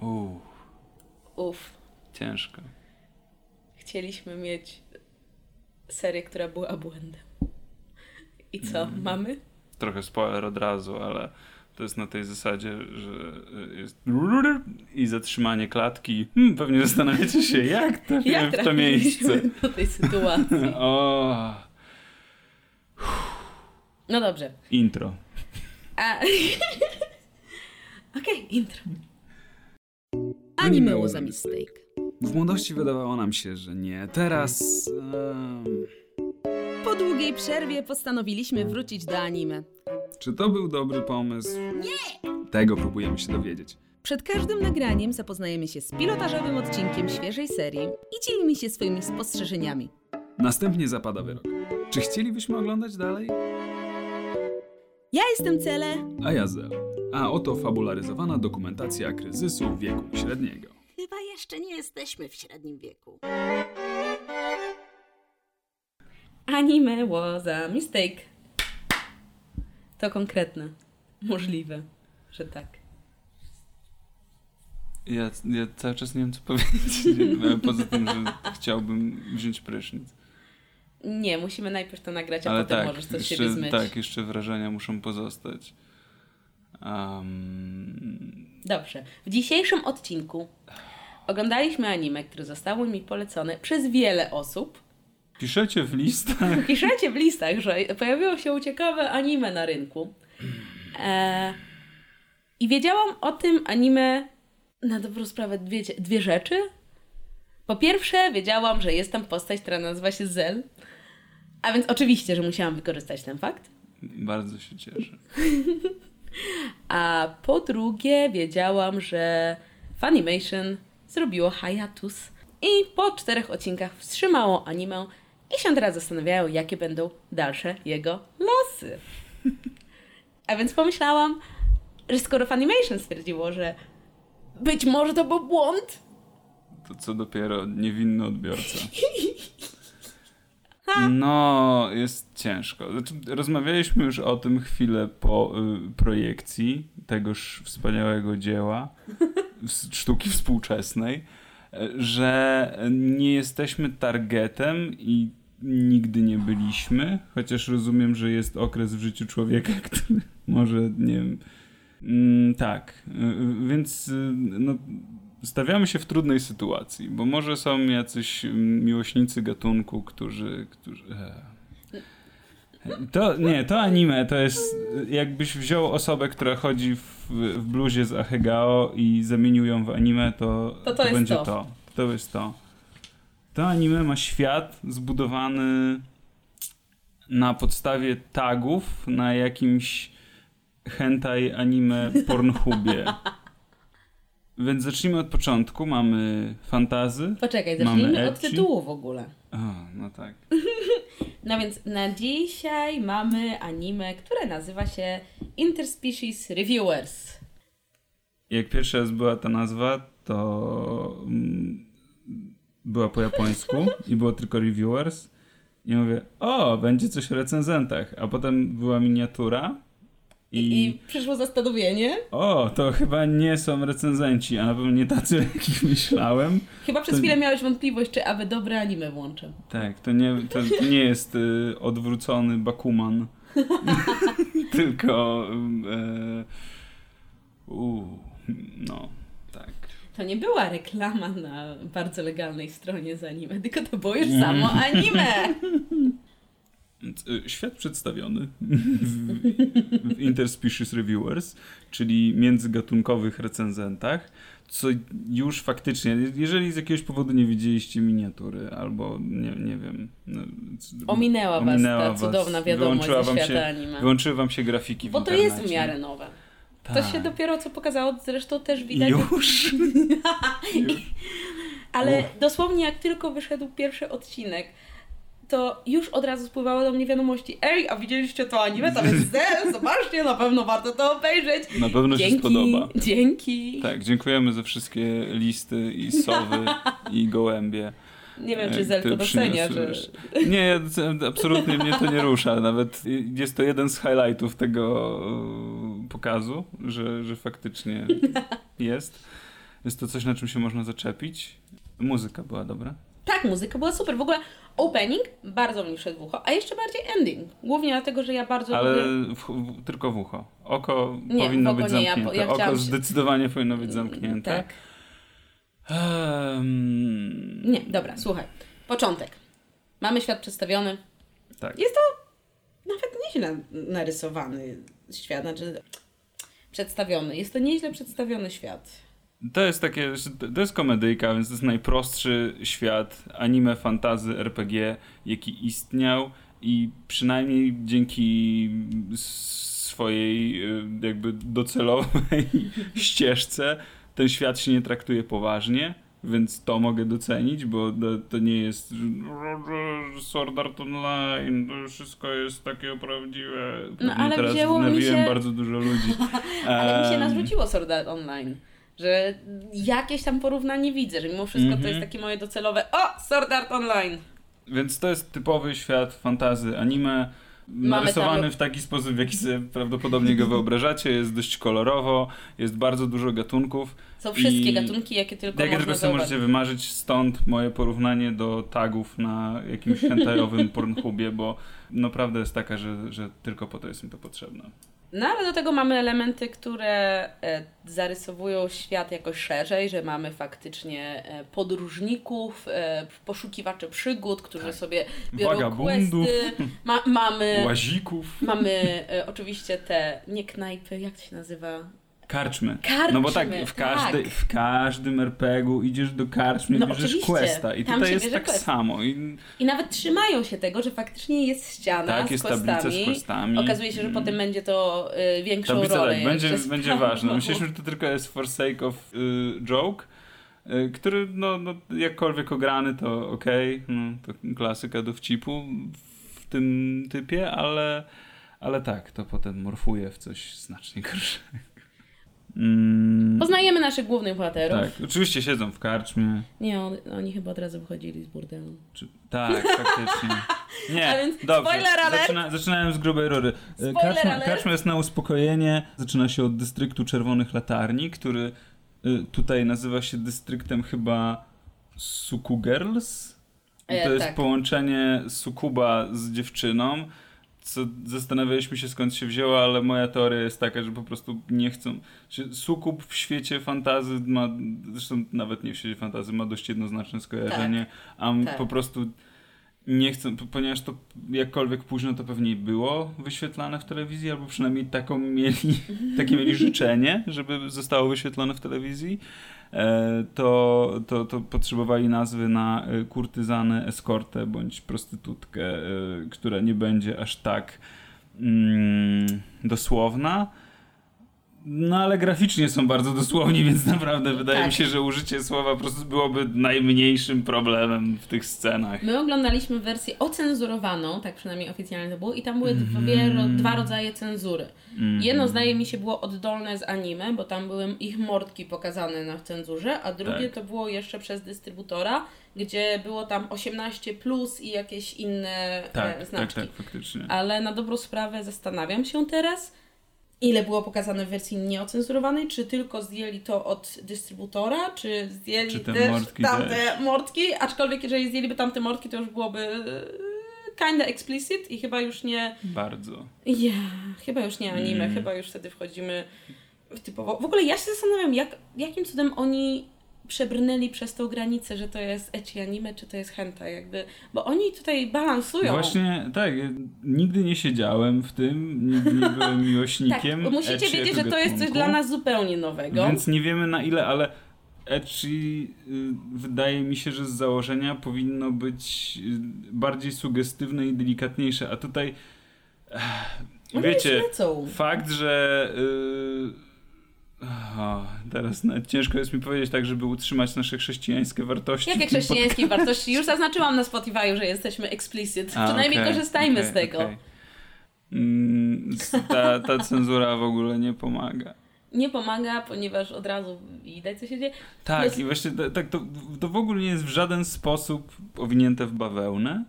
Uff, Uff. ciężko. Chcieliśmy mieć serię, która była błędem. I co, mamy? Trochę spoiler od razu, ale to jest na tej zasadzie, że jest i zatrzymanie klatki. Hmm, pewnie zastanawiacie się, jak trafiłem w to miejsce. do tej sytuacji? O, No dobrze. intro. A... Okej, intro. Anime was a mistake. W młodości wydawało nam się, że nie. Teraz. em, Po długiej przerwie postanowiliśmy wrócić do anime. czy to był dobry pomysł? Nie! Tego próbujemy się dowiedzieć. Przed każdym nagraniem zapoznajemy się z pilotażowym odcinkiem świeżej serii i dzielimy się swoimi spostrzeżeniami. Następnie zapada wyrok. Czy chcielibyśmy oglądać dalej? Ja jestem Cele. A ja Zel. A oto fabularyzowana dokumentacja kryzysu wieku średniego. Chyba jeszcze nie jesteśmy w średnim wieku. Anime was a mistake. To konkretne. Możliwe, że tak. Ja, ja cały czas nie wiem, co powiedzieć. Poza tym, że chciałbym wziąć prysznic. Nie, musimy najpierw to nagrać, a Ale potem tak, możesz to z jeszcze, siebie zmyć. tak, jeszcze wrażenia muszą pozostać. Um, Dobrze. W dzisiejszym odcinku oglądaliśmy anime, które zostało mi polecone przez wiele osób. piszecie w listach. Piszecie w listach, że pojawiło się ciekawe anime na rynku. E, I wiedziałam o tym anime na dobrą sprawę dwie, dwie rzeczy. Po pierwsze, wiedziałam, że jest tam postać, która nazywa się Zel. A więc oczywiście, że musiałam wykorzystać ten fakt. Bardzo się cieszę. A po drugie, wiedziałam, że Funimation zrobiło hiatus i po czterech odcinkach wstrzymało anime i się teraz zastanawiają, jakie będą dalsze jego losy. A więc pomyślałam, że skoro Funimation stwierdziło, że być może to był błąd, To co dopiero niewinny odbiorca. No, jest ciężko. Znaczy, rozmawialiśmy już o tym chwilę po y, projekcji tegoż wspaniałego dzieła sztuki współczesnej, e, że nie jesteśmy targetem i nigdy nie byliśmy, chociaż rozumiem, że jest okres w życiu człowieka, który może, nie wiem, mm, tak, y, więc y, no, stawiamy się w trudnej sytuacji, bo może są jacyś miłośnicy gatunku, którzy. którzy to nie, to anime to jest. Jakbyś wziął osobę, która chodzi w, w bluzie z Ahegao i zamienił ją w anime, to, To to jest będzie to. to. To jest to. To anime ma świat zbudowany na podstawie tagów na jakimś hentai anime Pornhubie. Więc zacznijmy od początku. Mamy fantazy. Poczekaj, zacznijmy od tytułu w ogóle. O, no tak. No więc na dzisiaj mamy anime, które nazywa się Interspecies Reviewers. Jak pierwszy raz była ta nazwa, to mm, była po japońsku i było tylko reviewers. I mówię, o, będzie coś o recenzentach. A potem była miniatura I, i, przyszło zastanowienie. o, to chyba nie są recenzenci, a na pewno nie tacy, o jakich myślałem. Chyba przez To- chwilę miałeś wątpliwość, czy aby dobre anime włączę. Tak, to nie, to nie jest y, odwrócony Bakuman, tylko y, u, no, tak. To nie była reklama na bardzo legalnej stronie z anime, tylko to było już samo anime. Y, Świat przedstawiony w, w Interspecies Reviewers, czyli międzygatunkowych recenzentach, co już faktycznie, jeżeli z jakiegoś powodu nie widzieliście miniatury, albo nie, nie wiem... no, c- Ominęła was ominęła ta was, cudowna wiadomość ze świata się, anime. Wyłączyły wam się grafiki Bo to jest w miarę nowe. To Tak. się dopiero co pokazało, zresztą też widać. Już? Ale dosłownie jak tylko wyszedł pierwszy odcinek, to już od razu spływały do mnie wiadomości Ej, a widzieliście to anime? Tam jest Zel, zobaczcie, na pewno warto to obejrzeć. Na pewno się spodoba. Dzięki. Tak, dziękujemy za wszystkie listy i sowy i gołębie. Nie wiem, e, czy Zel to które docenia, że... Nie, absolutnie mnie to nie rusza. Nawet jest to jeden z highlightów tego e, pokazu, że, że faktycznie jest. Jest to coś, na czym się można zaczepić. Muzyka była dobra. Tak, muzyka była super. W ogóle opening bardzo mi wszedł w ucho, a jeszcze bardziej ending. Głównie dlatego, że ja bardzo Ale lubię... w, w, tylko w ucho. Oko Nie, powinno w oko być nie, ja zamknięte. ja Oko chciałam się- zdecydowanie powinno być zamknięte. Tak. Ehm, Nie, dobra, słuchaj. Początek. Mamy świat przedstawiony. tak. Jest to nawet nieźle narysowany świat, znaczy przedstawiony. Jest to nieźle przedstawiony świat. To jest takie, to jest komedyjka, więc to jest najprostszy świat anime, fantazy, RPG, jaki istniał i przynajmniej dzięki swojej y, jakby docelowej ścieżce ten świat się nie traktuje poważnie, więc to mogę docenić, bo to, nie jest Sword Art Online, to wszystko jest takie prawdziwe. No, ale teraz wzięło mi się- bardzo dużo ludzi. Ale mi się narzuciło Sword Art Online. Że jakieś tam porównanie widzę, że mimo wszystko to Mhm. jest takie moje docelowe O! Sword Art Online! Więc to jest typowy świat fantazy anime. Narysowany tam- w taki sposób, w jaki sobie prawdopodobnie go wyobrażacie. Jest dość kolorowo, jest bardzo dużo gatunków. Są wszystkie I- gatunki, jakie tylko Jakie tylko sobie możecie wymarzyć, stąd moje porównanie do tagów na jakimś hentajowym Pornhubie, bo naprawdę jest taka, że, że tylko po to jest mi to potrzebne. No ale do tego mamy elementy, które e, zarysowują świat jakoś szerzej, że mamy faktycznie e, podróżników, e, poszukiwaczy przygód, którzy sobie biorą Wagabundów. questy. Ma, mamy, Łazików, mamy oczywiście te, nie knajpy, jak to się nazywa? Karczmy. Karczmy, No bo tak, w, każdy, tak. w każdym RPG-u idziesz do karczmy, No bierzesz oczywiście, questa i tam tutaj jest tak quest. samo. I I nawet trzymają się tego, że faktycznie jest ściana Tak, z jest questami. z questami. Okazuje się, że potem będzie to y, większą Tablica rolę. tak, będzie, będzie ważne. Myśleliśmy, że to tylko jest for sake of y, joke, y, który no, no jakkolwiek ograny to okej, no, to klasyka dowcipu w tym typie, ale, ale tak, to potem morfuje w coś znacznie gorszego. Mm, Poznajemy naszych głównych bohaterów. tak, oczywiście siedzą w karczmie. Nie, on, oni chyba od razu wychodzili z burdelu. Czy, tak, faktycznie. Nie, więc dobrze. Zaczyna, zaczynałem z grubej rury. E, Karczma, karczma jest na uspokojenie. Zaczyna się od dystryktu Czerwonych Latarni, który y, tutaj nazywa się dystryktem chyba Suku Girls. I E, to jest tak. połączenie sukuba z dziewczyną. Co zastanawialiśmy się skąd się wzięło, ale moja teoria jest taka, że po prostu nie chcą. Że sukub w świecie fantazy ma, zresztą nawet nie w świecie fantazy, ma dość jednoznaczne skojarzenie, a m- tak. po prostu nie chcą, po- ponieważ to jakkolwiek późno to pewnie było wyświetlane w telewizji, albo przynajmniej taką mieli, takie mieli życzenie, żeby zostało wyświetlone w telewizji, to, to, to potrzebowali nazwy na e, kurtyzanę, eskortę bądź prostytutkę, e, która nie będzie aż tak mm, dosłowna. No ale graficznie są bardzo dosłowni, więc naprawdę wydaje Tak. mi się, że użycie słowa po prostu byłoby najmniejszym problemem w tych scenach. My oglądaliśmy wersję ocenzurowaną, tak przynajmniej oficjalnie to było, i tam były Mhm. dwie, dwa rodzaje cenzury. Mm. Jedno zdaje mi się było oddolne z anime, bo tam były ich mordki pokazane na cenzurze, a drugie Tak. to było jeszcze przez dystrybutora, gdzie było tam 18 plus i jakieś inne Tak, e, tak, znaczki. tak, faktycznie. Ale na dobrą sprawę zastanawiam się teraz, ile było pokazane w wersji nieocenzurowanej, czy tylko zdjęli to od dystrybutora, czy zdjęli Czy te też mordki tamte też. mordki, aczkolwiek jeżeli zdjęliby tamte mordki, to już byłoby e, kinda explicit i chyba już nie, Bardzo. ja, chyba już nie anime, Mm. chyba już wtedy wchodzimy w typowo. W ogóle ja się zastanawiam, jak, jakim cudem oni przebrnęli przez tą granicę, że to jest ecchi anime, czy to jest hentai, jakby, bo oni tutaj balansują. Właśnie, tak, nigdy nie siedziałem w tym, nigdy nie byłem tak, miłośnikiem bo musicie wiedzieć, że to jest coś dla nas zupełnie nowego. Więc nie wiemy na ile, ale ecchi y, wydaje mi się, że z założenia powinno być y, bardziej sugestywne i delikatniejsze, a tutaj wiecie, fakt, że y, o, teraz ciężko jest mi powiedzieć tak, żeby utrzymać nasze chrześcijańskie wartości. Jakie chrześcijańskie wartości? Już zaznaczyłam na Spotify, że jesteśmy explicit. A, Przynajmniej okej, korzystajmy okej, z tego. okej. Mm, ta, ta cenzura w ogóle nie pomaga. Nie pomaga, ponieważ od razu widać, co się dzieje. Tak, Plus- i właśnie ta- tak, to, to w ogóle nie jest w żaden sposób owinięte w bawełnę.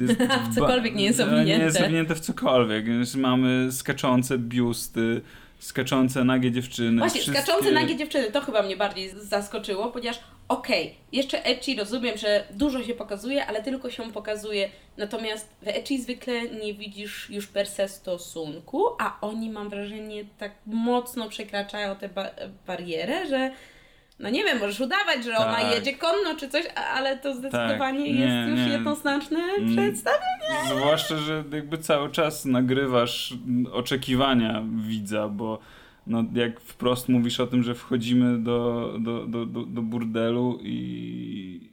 Jest W cokolwiek nie jest Nie jest owinięte. owinięte w cokolwiek. Mamy skaczące biusty, skaczące nagie dziewczyny. Właśnie, wszystkie... skaczące nagie dziewczyny, to chyba mnie bardziej zaskoczyło, ponieważ okej, jeszcze ecchi rozumiem, że dużo się pokazuje, ale tylko się pokazuje, natomiast w ecchi zwykle nie widzisz już per se stosunku, a oni mam wrażenie tak mocno przekraczają tę ba- barierę, że no nie wiem, możesz udawać, że ona Tak. jedzie konno czy coś, ale to zdecydowanie nie, jest już nie. jednoznaczne Mm. przedstawienie. Zwłaszcza, że jakby cały czas nagrywasz oczekiwania widza, bo no, jak wprost mówisz o tym, że wchodzimy do, do, do, do, do burdelu i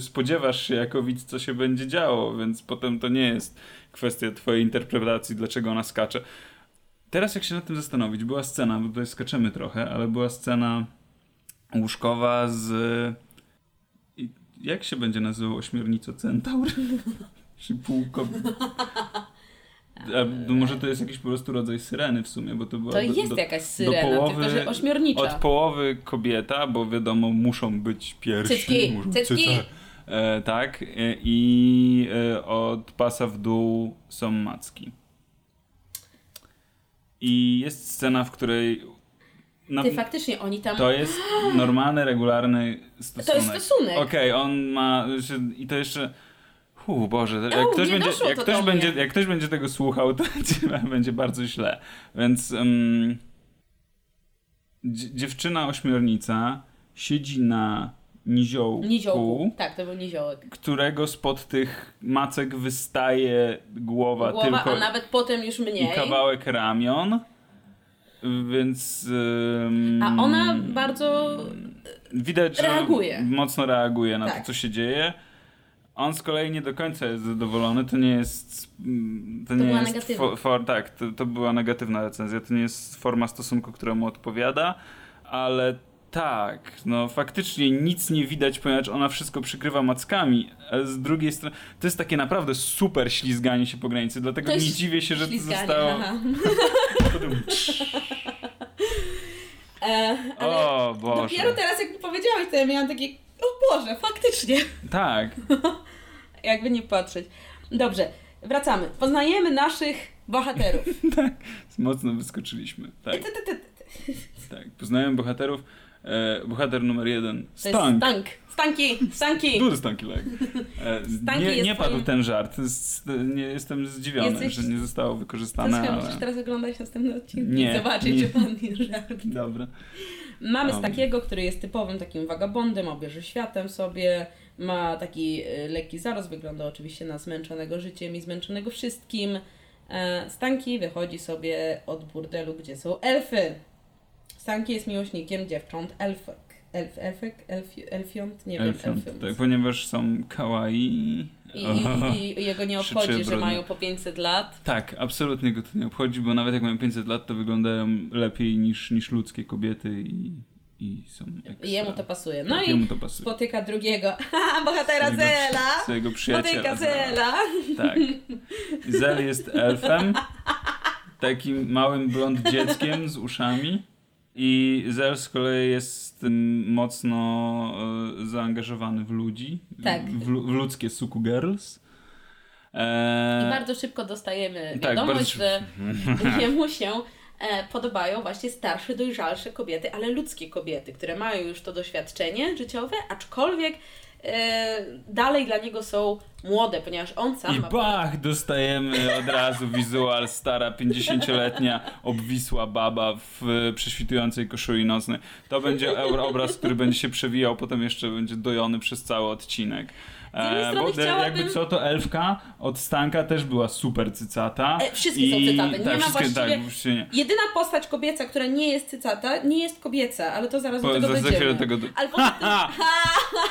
spodziewasz się jako widz, co się będzie działo, więc potem to nie jest kwestia twojej interpretacji, dlaczego ona skacze. Teraz jak się nad tym zastanowić, była scena, bo tutaj skaczemy trochę, ale była scena łóżkowa z... Jak się będzie nazywał ośmiornico centaur? Czy półko... A, no może to jest jakiś po prostu rodzaj syreny w sumie, bo to była... To do- jest do- jakaś syrena, połowy- tylko że ośmiornicza. Od połowy kobieta, bo wiadomo, muszą być piersi. Cycki, muszą. E, tak. E, I e, od pasa w dół są macki. I jest scena, w której... Na, Ty faktycznie oni tam... to jest normalny, regularny stosunek. To jest stosunek. Okej, on ma... I to jeszcze... Hu, Boże, jak, Au, ktoś będzie, jak, to ktoś będzie, jak ktoś będzie tego słuchał, to będzie bardzo źle. Więc um, dzie- dziewczyna ośmiornica siedzi na niziołku, Niziołku. Tak, to był niziołek. którego spod tych macek wystaje głowa, Głowa, tylko a nawet potem już mniej. i kawałek ramion. Więc A ona bardzo... widać, że reaguje. mocno reaguje na Tak. to, co się dzieje. On z kolei nie do końca jest zadowolony. To nie jest. mm, To, nie była jest negatywna. fo, for, tak, to, to była negatywna recenzja. To nie jest forma stosunku, która mu odpowiada, ale tak, no faktycznie nic nie widać, ponieważ ona wszystko przykrywa mackami, ale z drugiej strony to jest takie naprawdę super ślizganie się po granicy, dlatego To nie dziwię się, że to zostało... E, ale O Boże. dopiero teraz jak mi powiedziałeś, to ja miałam takie, o Boże, faktycznie. Tak, Jakby nie patrzeć. Dobrze, wracamy. Poznajemy naszych bohaterów. mocno wyskoczyliśmy. Tak, tak. Poznajemy bohaterów. E, bohater numer jeden. To jest Stank. Stank. Stanki, stanki. Duży Stanky Leg. E, Stanky nie nie padł twoim- ten żart. Jest, nie, jestem zdziwiony, Jesteś- że nie zostało wykorzystane, chyba ale... musisz teraz oglądać następny odcinek Nie, i zobaczyć, nie. czy żart. Dobra. Mamy Um. takiego, który jest typowym takim wagabondem, obierze światem sobie, ma taki y, lekki zarost, wygląda oczywiście na zmęczonego życiem i zmęczonego wszystkim. E, Stanki wychodzi sobie od burdelu, gdzie są elfy. Stanki jest miłośnikiem dziewcząt elfek. Elf, elfek? Elfi, elfiont? Nie wiem, Elfiant, elfiont. tak, ponieważ są kawaii. I, i, I jego nie obchodzi, że mają po 500 lat. Tak, absolutnie go to nie obchodzi, bo nawet jak mają 500 lat, to wyglądają lepiej niż, niż ludzkie kobiety i, i są ekstra. I jemu to pasuje. No tak, i to pasuje. spotyka drugiego bohatera Swojego- Zela. Swojego przyjaciela. Spotyka Zela. Tak. Zel jest elfem, takim małym blond dzieckiem z uszami. I Zel z kolei jest mocno e, zaangażowany w ludzi, Tak. w, w ludzkie suku girls. E, I bardzo szybko dostajemy tak, wiadomość, bardzo że jemu się e, podobają właśnie starsze, dojrzalsze kobiety, ale ludzkie kobiety, które mają już to doświadczenie życiowe, aczkolwiek dalej dla niego są młode, ponieważ on sam I ma... bach, dostajemy od razu wizual stara 50-letnia obwisła baba w e, prześwitującej koszuli nocnej. To będzie obraz, który będzie się przewijał, potem jeszcze będzie dojony przez cały odcinek. E, bo chciałabym- jakby co, to elfka od Stanka też była super cycata. E, wszystkie są cytaty, nie tak, ma wszystkie, właściwie- tak, właściwie nie. Jedyna postać kobieca, która nie jest cycata, nie jest kobieca, ale to zaraz do Po, tego za, za dojdziemy. chwilę tego... Do... Poza tym... Ha,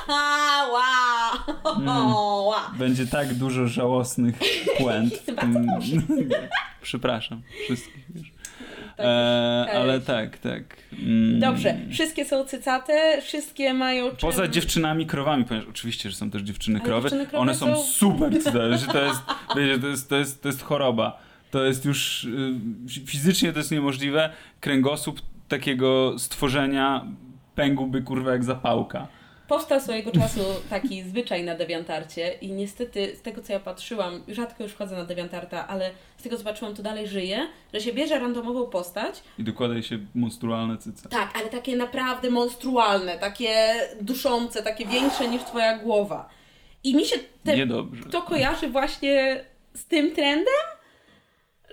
ha, wow! Mm. wow. Będzie tak dużo żałosnych Chyba tym- Przepraszam wszystkich, wiesz. Tak, E, już ale kajesz. tak, tak. Mm. Dobrze, wszystkie są cycate, wszystkie mają... Poza czym- dziewczynami krowami, ponieważ oczywiście, że są też dziewczyny krowy, dziewczyny krowy one są, są- super cytane, że to jest, wiecie, to jest, to jest, to jest choroba. To jest już, y, fizycznie to jest niemożliwe. Kręgosłup takiego stworzenia pękłby kurwa jak zapałka. Powstał swojego czasu taki zwyczaj na dewiantarcie i niestety z tego co ja patrzyłam, rzadko już wchodzę na dewiantarta, ale z tego co patrzyłam to dalej żyje, że się bierze randomową postać, I dokłada się monstrualne cyce. tak, ale takie naprawdę monstrualne, takie duszące, takie większe niż twoja głowa. I mi się te, to kojarzy właśnie z tym trendem,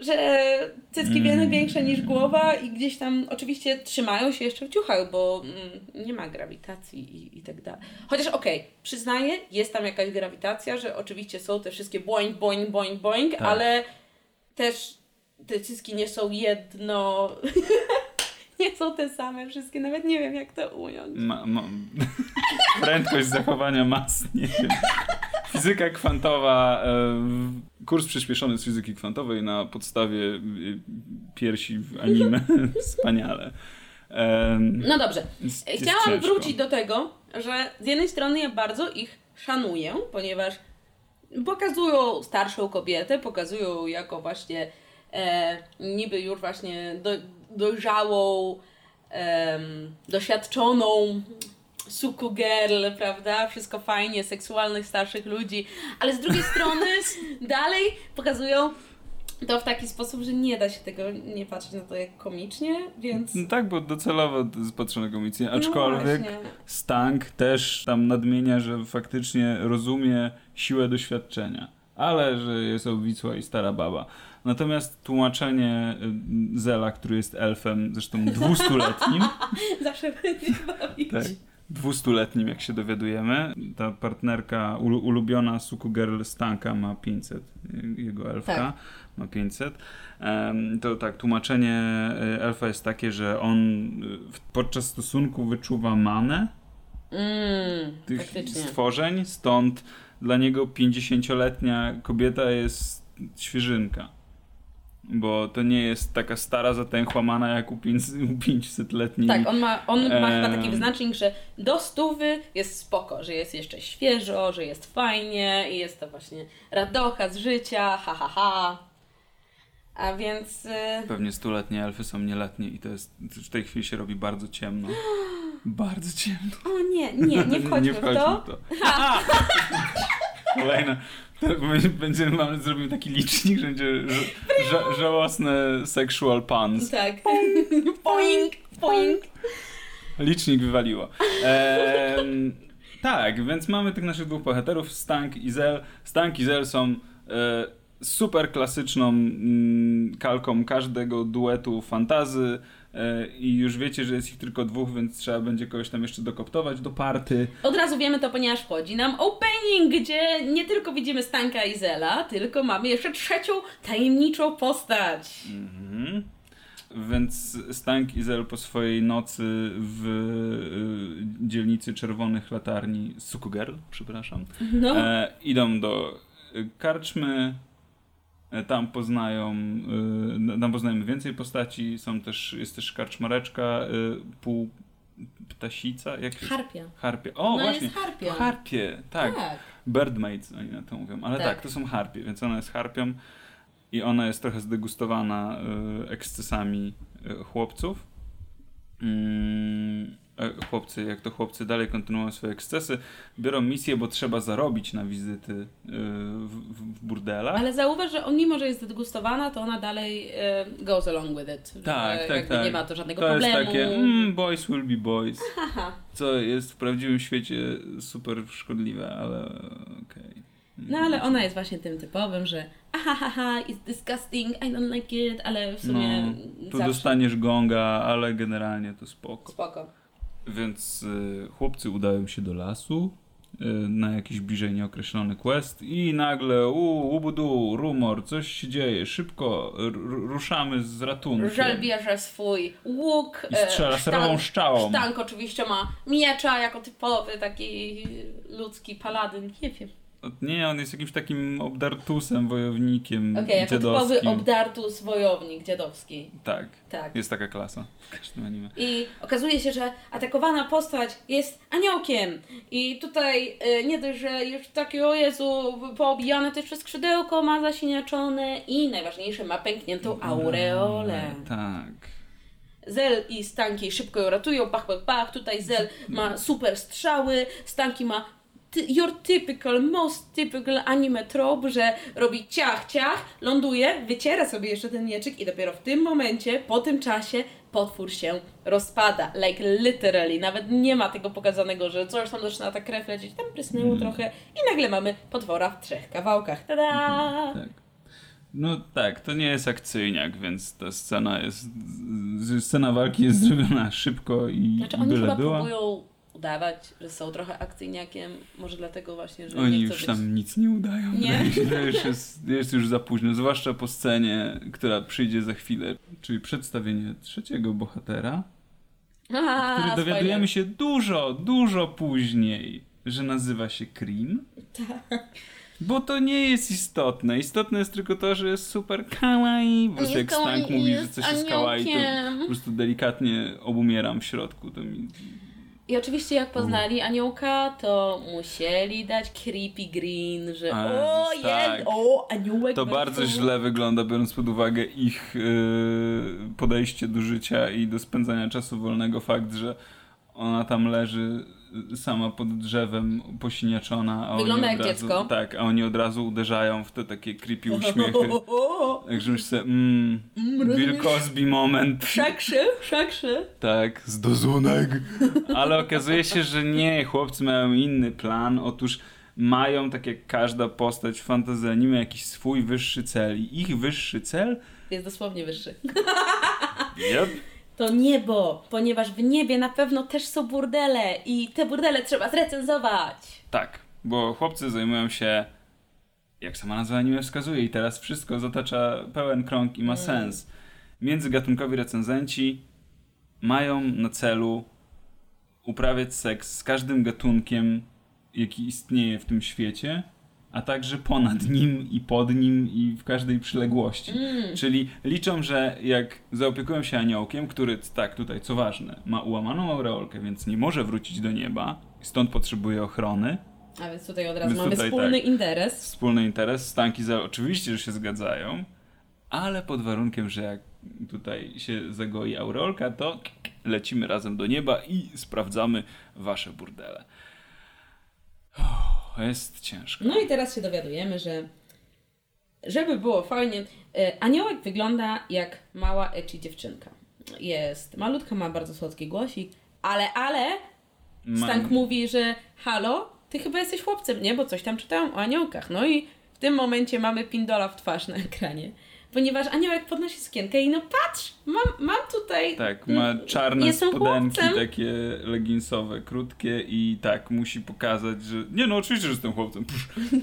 że cycki mm. większe niż głowa i gdzieś tam oczywiście trzymają się jeszcze w ciuchach, bo mm, nie ma grawitacji i, i tak dalej. Chociaż okej, przyznaję, jest tam jakaś grawitacja, że oczywiście są te wszystkie boing, boing, boing, boing, Tak. ale też te cycki nie są jedno... nie są te same wszystkie, nawet nie wiem jak to ująć. Ma, ma, prędkość zachowania mas, nie wiem. Fizyka kwantowa, e, kurs przyspieszony z fizyki kwantowej na podstawie e, piersi w anime. Wspaniale. Em, No dobrze, jest- jest Chciałam ciężko. wrócić do tego, że z jednej strony ja bardzo ich szanuję, ponieważ pokazują starszą kobietę, pokazują jako właśnie e, niby już właśnie do, dojrzałą, em, doświadczoną suku girl, prawda? Wszystko fajnie, seksualnych starszych ludzi, ale z drugiej strony dalej pokazują to w taki sposób, że nie da się tego nie patrzeć na to jak komicznie, więc... No tak, bo docelowo patrzone komicznie, aczkolwiek No. Stank też tam nadmienia, że faktycznie rozumie siłę doświadczenia, ale że jest obwisła i stara baba. Natomiast tłumaczenie y, Zela, który jest elfem, zresztą dwustuletnim, Zawsze będzie bawić. tak, dwustuletnim jak się dowiadujemy, ta partnerka ulu- ulubiona Suku Girl Stanka ma 500, y, jego elfka Tak. ma 500. Em, To tak, tłumaczenie y, elfa jest takie, że on y, podczas stosunku wyczuwa manę, Mm, tych faktycznie. stworzeń, stąd dla niego 50-letnia kobieta jest świeżynka. Bo to nie jest taka stara, zatęchła mana jak u 500-letniej. Tak, on ma, on ma chyba taki wyznacznik, że do stówy jest spoko, że jest jeszcze świeżo, że jest fajnie i jest to właśnie radocha z życia, ha ha ha. A więc y, Pewnie stuletnie elfy są nieletnie i to jest, w tej chwili się robi bardzo ciemno. Bardzo ciemno. o nie, nie, nie wchodźmy w to. w to. Kolejne. To my Będziemy, mamy, zrobimy taki licznik, że będzie ża- ża- żałosne sexual puns. Tak. Poing, poing. Licznik wywaliło. Ehm, tak, więc mamy tych naszych dwóch bohaterów, Stank i Zel. Stank i Zel są e, super klasyczną mm, kalką każdego duetu fantazy i już wiecie, że jest ich tylko dwóch, więc trzeba będzie kogoś tam jeszcze dokoptować do party. Od razu wiemy to, ponieważ wchodzi nam opening, gdzie nie tylko widzimy Stanka i Zela, tylko mamy jeszcze trzecią tajemniczą postać. Mhm. Więc Stank i Zel po swojej nocy w y, dzielnicy czerwonych latarni Sukugirl, przepraszam, No. e, idą do karczmy, e, tam poznają, y, tam poznajemy więcej postaci, są też, jest też karczmareczka, y, pół ptasica, jak się... Harpia. Harpie. O, No właśnie. jest harpią. Harpie, tak. tak. Birdmaids oni na to mówią, ale tak. Tak. to są harpie, więc ona jest harpią i ona jest trochę zdegustowana ekscesami chłopców. Mm, e, chłopcy, jak to chłopcy dalej kontynuują swoje ekscesy, biorą misję, bo trzeba zarobić na wizyty y, w, w, burdelach. Ale zauważ, że on mimo, że jest degustowana, to ona dalej e, goes along with it. Tak, że tak, tak. Nie ma to żadnego to problemu. jest takie, mm, boys will be boys, co jest w prawdziwym świecie super szkodliwe, ale okej. No ale ona jest właśnie tym typowym, że ahahaha, it's disgusting, I don't like it, ale w sumie No, tu zawsze dostaniesz gonga, ale generalnie to spoko. spoko. Więc y, chłopcy udają się do lasu y, na jakiś bliżej nieokreślony quest i nagle u, ubudu, rumor, coś się dzieje, szybko ruszamy z ratunkiem. Żel bierze swój łuk. I strzela e, serową szczałą. Sztank oczywiście ma miecza jako typowy taki ludzki paladyn, nie wiem. Nie, on jest jakimś takim obdartusem, wojownikiem Okej, jako typowy dziadowskim. obdartus wojownik dziadowski. Tak, Tak. jest taka klasa w każdym anime. I okazuje się, że atakowana postać jest aniołkiem. I tutaj y, nie dość, że już takie o Jezu, poobijane też przez skrzydełko, ma zasiniaczone i najważniejsze, ma pękniętą aureolę. Tak. Zel i Stanki szybko ją ratują, pach, pach, pach. Tutaj Zel ma super strzały, Stanki ma your typical, most typical anime trope, że robi ciach, ciach, ląduje, wyciera sobie jeszcze ten mieczyk i dopiero w tym momencie, po tym czasie, potwór się rozpada. Like literally. Nawet nie ma tego pokazanego, że coś tam zaczyna ta krew lecieć, tam prysnęło trochę i nagle mamy potwora w trzech kawałkach. Tada! Tak. No tak, to nie jest akcyjniak, więc ta scena jest. Scena walki jest zrobiona szybko i Znaczy oni byle chyba była. próbują udawać, że są trochę akcyjniakiem, może dlatego właśnie, że Oni nie już być... tam nic nie udają. Nie? Się, już jest, jest już za późno, zwłaszcza po scenie, która przyjdzie za chwilę, czyli przedstawienie trzeciego bohatera, A, który spoiler. dowiadujemy się dużo, dużo później, że nazywa się Cream. Tak. Bo to nie jest istotne. Istotne jest tylko to, że jest super kawaii. Po prostu jak Stank mówi, że coś jest kawaii, to po prostu delikatnie obumieram w środku. To mi... I oczywiście jak poznali aniołka, to musieli dać creepy green, że o, jest, tak. o, aniołek. To bardzo źle wygląda, biorąc pod uwagę ich yy, podejście do życia i do spędzania czasu wolnego. Fakt, że ona tam leży y, sama pod drzewem, posiniaczona, a Wygląda oni jak razu, dziecko. Tak, a oni od razu uderzają w te takie creepy uśmiechy. Także myślę sobie, mm, Bill rozumiesz? Cosby moment. Szakszy, szakszy. Tak, z dozunek. Ale okazuje się, że nie, chłopcy mają inny plan. Otóż mają, tak jak każda postać w fantasy anime, jakiś swój wyższy cel. I ich wyższy cel Jest dosłownie wyższy. yep, To niebo, ponieważ w niebie na pewno też są burdele i te burdele trzeba zrecenzować. tak, bo chłopcy zajmują się, jak sama nazwa anime wskazuje, i teraz wszystko zatacza pełen krąg i ma sens. Międzygatunkowi recenzenci mają na celu uprawiać seks z każdym gatunkiem, jaki istnieje w tym świecie, a także ponad nim i pod nim i w każdej przyległości. Czyli liczą, że jak zaopiekują się aniołkiem, który, tak, tutaj co ważne, ma ułamaną aureolkę, więc nie może wrócić do nieba, stąd potrzebuje ochrony, A więc tutaj od razu Więc mamy tutaj wspólny tak. interes. wspólny interes, stanki za, oczywiście, że się zgadzają, ale pod warunkiem, że jak tutaj się zagoi aureolka, to lecimy razem do nieba i sprawdzamy wasze burdele. Uff, jest ciężko. No i teraz się dowiadujemy, że żeby było fajnie, e, aniołek wygląda jak mała ecchi dziewczynka. Jest malutka, ma bardzo słodki głosik, ale, ale Stank mówi, że halo, ty chyba jesteś chłopcem, nie? Bo coś tam czytałam o aniołkach. No i w tym momencie mamy pindola w twarz na ekranie. Ponieważ aniołek podnosi sukienkę i no patrz, mam, mam tutaj... Tak, ma czarne spodenki, takie leginsowe, krótkie i tak, musi pokazać, że nie no, oczywiście, że jestem chłopcem.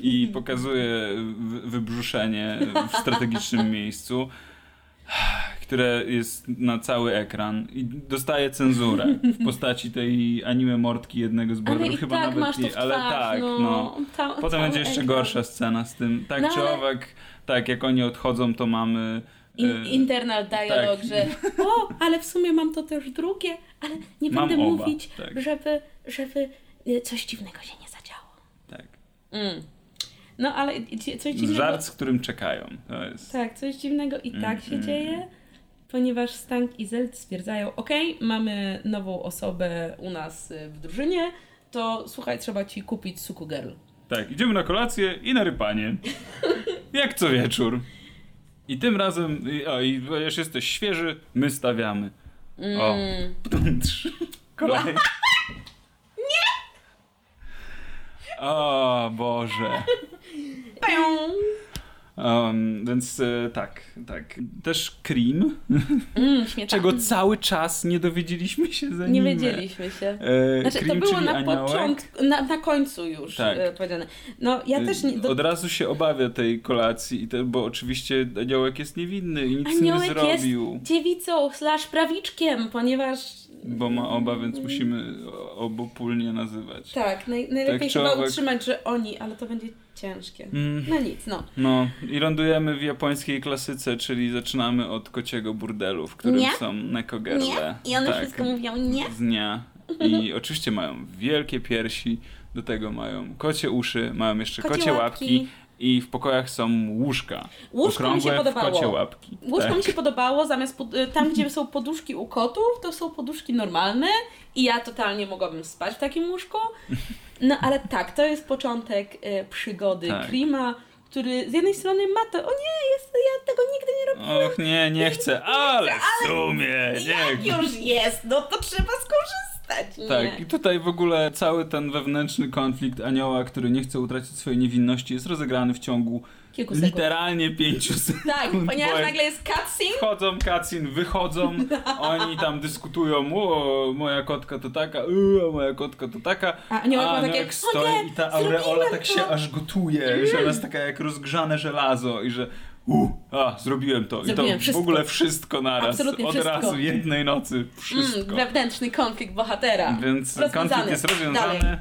I pokazuje wy- wybrzuszenie w strategicznym miejscu, które jest na cały ekran i dostaje cenzurę w postaci tej anime mordki jednego z bohaterów. Chyba tak nawet nie, ale twarz, tak, no. no. Ta- Potem będzie jeszcze ekran. gorsza scena z tym. Tak No czy ale- owak, tak, jak oni odchodzą, to mamy... In, e, internal dialog, tak. że o, ale w sumie mam to też drugie, ale nie Mam będę oba, mówić, tak. żeby, żeby y, coś dziwnego się nie zadziało. tak. Mm. No ale coś dziwnego... Żart, z którym czekają. To jest... Tak, coś dziwnego i tak się Mm, dzieje, ponieważ Stank i Zeld stwierdzają, ok, mamy nową osobę u nas y, w drużynie, to słuchaj, trzeba ci kupić Suku Girl. Tak, idziemy na kolację i na rypanie. Jak co wieczór. I tym razem, o, i ponieważ jesteś świeży, my stawiamy. O, Mm. Kolej. Nie! O Boże. Pią! Um, więc e, tak, tak. Też Cream, Mm, czego cały czas nie dowiedzieliśmy się za Nie wiedzieliśmy się. E, Znaczy, to Cream, było czyli na początku, na, na końcu już Tak. e, powiedziane. No, ja też nie... Do, Od razu się obawia tej kolacji, bo oczywiście aniołek jest niewinny i nic Aniołek nie zrobił. jest dziewicą slash prawiczkiem, ponieważ Bo ma oba, więc musimy obopólnie nazywać. tak, naj, najlepiej Tak chyba utrzymać, że oni, ale to będzie ciężkie. Mm, No nic, no. no i lądujemy w japońskiej klasyce, czyli zaczynamy od kociego burdelu, w którym Nie. są nekogerle. Nie? I one tak, wszystko mówią nie? Z dnia. I oczywiście mają wielkie piersi, do tego mają kocie uszy, mają jeszcze kocie, Kocie łapki. łapki. I w pokojach są łóżka. Łóżko mi się podobało. kocie łapki. Łóżko tak. mi się podobało, zamiast pod, y, tam, gdzie są poduszki u kotów, to są poduszki normalne i ja totalnie mogłabym spać w takim łóżku. No ale tak, to jest początek e, przygody Tak. Klima, który z jednej strony ma to, o nie, jest, ja tego nigdy nie robiłam. Och nie, nie chcę, ale w sumie nie. Jak już jest, no to trzeba skorzystać, nie? Tak, i tutaj w ogóle cały ten wewnętrzny konflikt anioła, który nie chce utracić swojej niewinności, jest rozegrany w ciągu Kilku sekund. literalnie pięciu sekund. Tak, ponieważ nagle jest cutscene, Wchodzą, cutscene, wychodzą, oni tam dyskutują, o, moja kotka to taka, o, moja kotka to taka, A aniołek ma takie, aniołek "O stoi i ta aureola tak to." się aż gotuje, że ona jest taka jak rozgrzane żelazo i że u, a, zrobiłem to. Zrobiłem I to wszystko. w ogóle wszystko naraz, Absolutnie od wszystko. razu, jednej nocy, mm, wszystko. wewnętrzny konflikt bohatera. Więc Rozwiązany. konflikt jest rozwiązany. Dalej.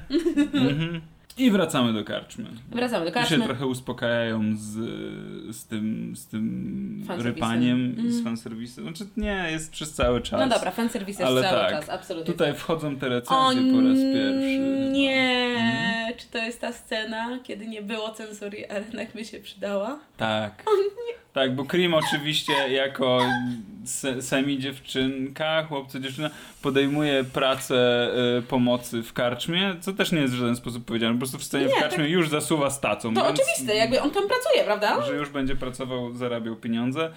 Mhm. I wracamy do karczmy. Wracamy do Tu się karczmy. trochę uspokajają z, z tym, z tym rypaniem i z Mm. fanserwisem. Znaczy nie, jest przez cały czas. No dobra, fanservice jest cały tak, czas, absolutnie. Tutaj tak. wchodzą te O recenzje po raz pierwszy. nie, Mhm. czy to jest ta scena, kiedy nie było cenzury, ale jednak by się przydała? Tak. Tak, bo Krim oczywiście jako se, semi dziewczynka, chłopcy dziewczyna podejmuje pracę y, pomocy w karczmie, co też nie jest w żaden sposób powiedziane. Po prostu w scenie Nie, w karczmie już zasuwa stacą. To oczywiste, jakby on tam pracuje, prawda? że już będzie pracował, zarabiał pieniądze.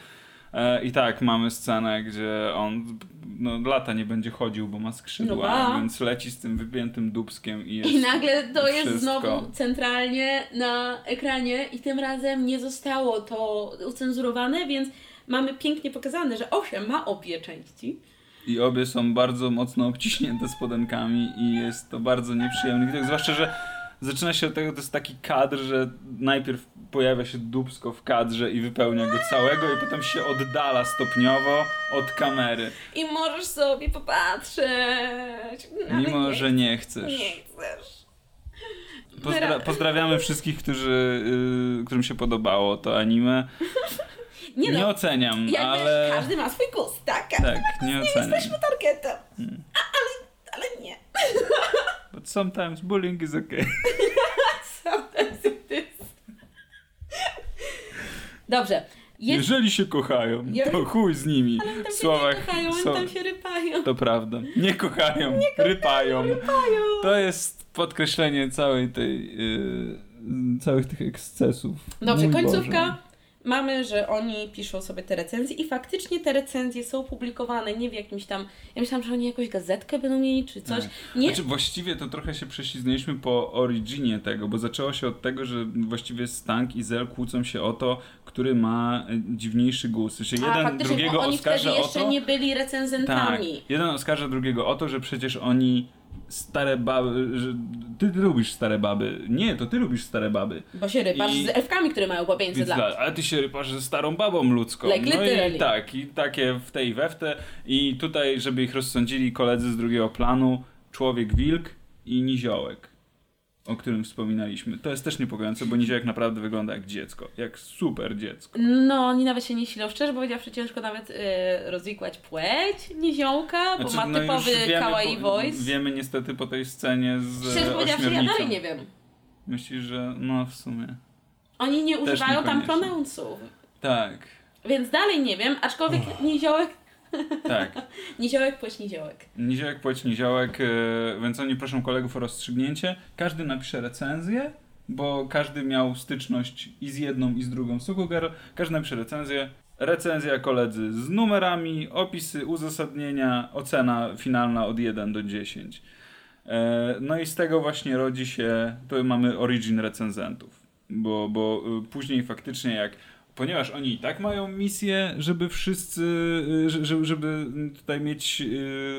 E, I tak, mamy scenę, gdzie on no, lata nie będzie chodził, bo ma skrzydła, No ba. więc leci z tym wypiętym dubskiem i jest I nagle to jest wszystko. znowu centralnie na ekranie i tym razem nie zostało to ucenzurowane, więc mamy pięknie pokazane, że owszem, ma obie części. I obie są bardzo mocno obciśnięte spodenkami i jest to bardzo nieprzyjemny widok, zwłaszcza, że zaczyna się od tego, to jest taki kadr, że najpierw pojawia się dubsko w kadrze i wypełnia go całego i potem się oddala stopniowo od kamery, I możesz sobie popatrzeć. mimo że nie chcesz. nie chcesz. Pozdra- pozdrawiamy wszystkich, którzy, y, którym się podobało to anime. Nie Nie, no, oceniam, jakby ale... każdy ma swój gust, tak? Tak, nie nie oceniam. jesteśmy targetem. Hmm. A, ale, ale nie. But sometimes bullying is okay. Sometimes it is. Dobrze. Jest, Jeżeli się kochają, to chuj z nimi. ale tam W się słowach nie kochają, są- tam się rypają. To prawda. Nie kochają, rypają. Rypają. To jest podkreślenie całej tej, yy, całych tych ekscesów. Dobrze, Mój końcówka. Boże. Mamy, że oni piszą sobie te recenzje i faktycznie te recenzje są publikowane nie w jakimś tam. Ja myślałam, że oni jakąś gazetkę będą mieli czy coś. Tak. Nie. Znaczy właściwie to trochę się prześliznęliśmy po originie tego, bo zaczęło się od tego, że właściwie Stank i Zel kłócą się o to, który ma y, dziwniejszy gust. Znaczy jeden drugiego oni oskarża wtedy o jeszcze to, nie byli Tak. recenzentami. Jeden oskarża drugiego o to, że przecież oni stare baby, że ty, ty lubisz stare baby. Nie, to ty lubisz stare baby. Bo się rypasz I- z elfkami, które mają po 500 Więc lat. dla, ale ty się rypasz ze starą babą ludzką. Like no literally. i tak, i takie w tej we w te. I tutaj, żeby ich rozsądzili koledzy z drugiego planu, człowiek wilk i niziołek, o którym wspominaliśmy. To jest też niepokojące, bo niziołek naprawdę wygląda jak dziecko. Jak super dziecko. No, oni nawet się nie silą. Szczerze powiedziawszy, ciężko nawet y, rozwikłać płeć niziołka, bo ma no typowy już wiemy kawaii po, voice. Wiemy niestety po tej scenie z Szczerze powiedziawszy, ja dalej nie wiem. Myślisz, że no w sumie. Oni nie używają tam pronounsów. Tak, Więc dalej nie wiem, aczkolwiek niziołek, tak. niziołek, płeć niziołek. Niziołek, płeć niziołek, e, więc oni proszą kolegów o rozstrzygnięcie. Każdy napisze recenzję, bo każdy miał styczność i z jedną, i z drugą Sukugar. Każdy napisze recenzję. Recenzja koledzy z numerami, opisy, uzasadnienia, ocena finalna od 1 do 10. E, No i z tego właśnie rodzi się, to mamy origin recenzentów, bo, bo y, później faktycznie jak ponieważ oni i tak mają misję, żeby wszyscy, y, że- że- żeby tutaj mieć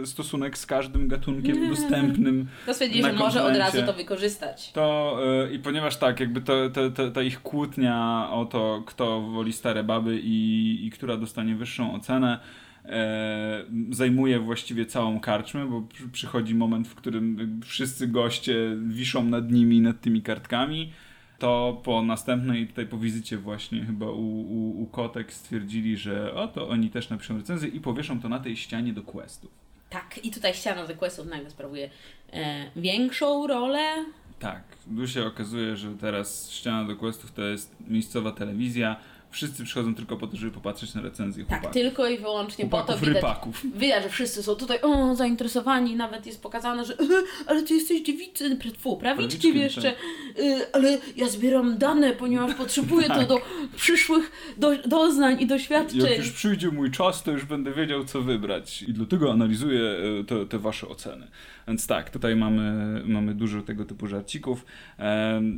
y, stosunek z każdym gatunkiem dostępnym, To stwierdzili, że może od razu to wykorzystać. to y, i ponieważ tak, jakby to, to, to, ta ich kłótnia o to, kto woli stare baby i, i która dostanie wyższą ocenę, e, zajmuje właściwie całą karczmę, bo przy- przychodzi moment, w którym wszyscy goście wiszą nad nimi, nad tymi kartkami. To po następnej, tutaj po wizycie właśnie chyba u, u, u Kotek stwierdzili, że o to oni też napiszą recenzję i powieszą to na tej ścianie do questów. Tak, i tutaj ściana The Questów nagle sprawuje e, większą rolę. Tak, tu się okazuje, że teraz ściana do questów to jest miejscowa telewizja. Wszyscy przychodzą tylko po to, żeby popatrzeć na recenzję Tak, chłopaków. tylko i wyłącznie po to Chłopaków, widać, rypaków. widać, że wszyscy są tutaj o, zainteresowani, nawet jest pokazane, że "E, ale ty jesteś dziewicy, fu, prawiczkiem jeszcze, tak. "E, ale ja zbieram dane, ponieważ potrzebuję to do przyszłych do, doznań i doświadczeń. Jak już przyjdzie mój czas, to już będę wiedział, co wybrać. I dlatego analizuję e, te, te wasze oceny. Więc tak, tutaj mamy, mamy dużo tego typu żarcików.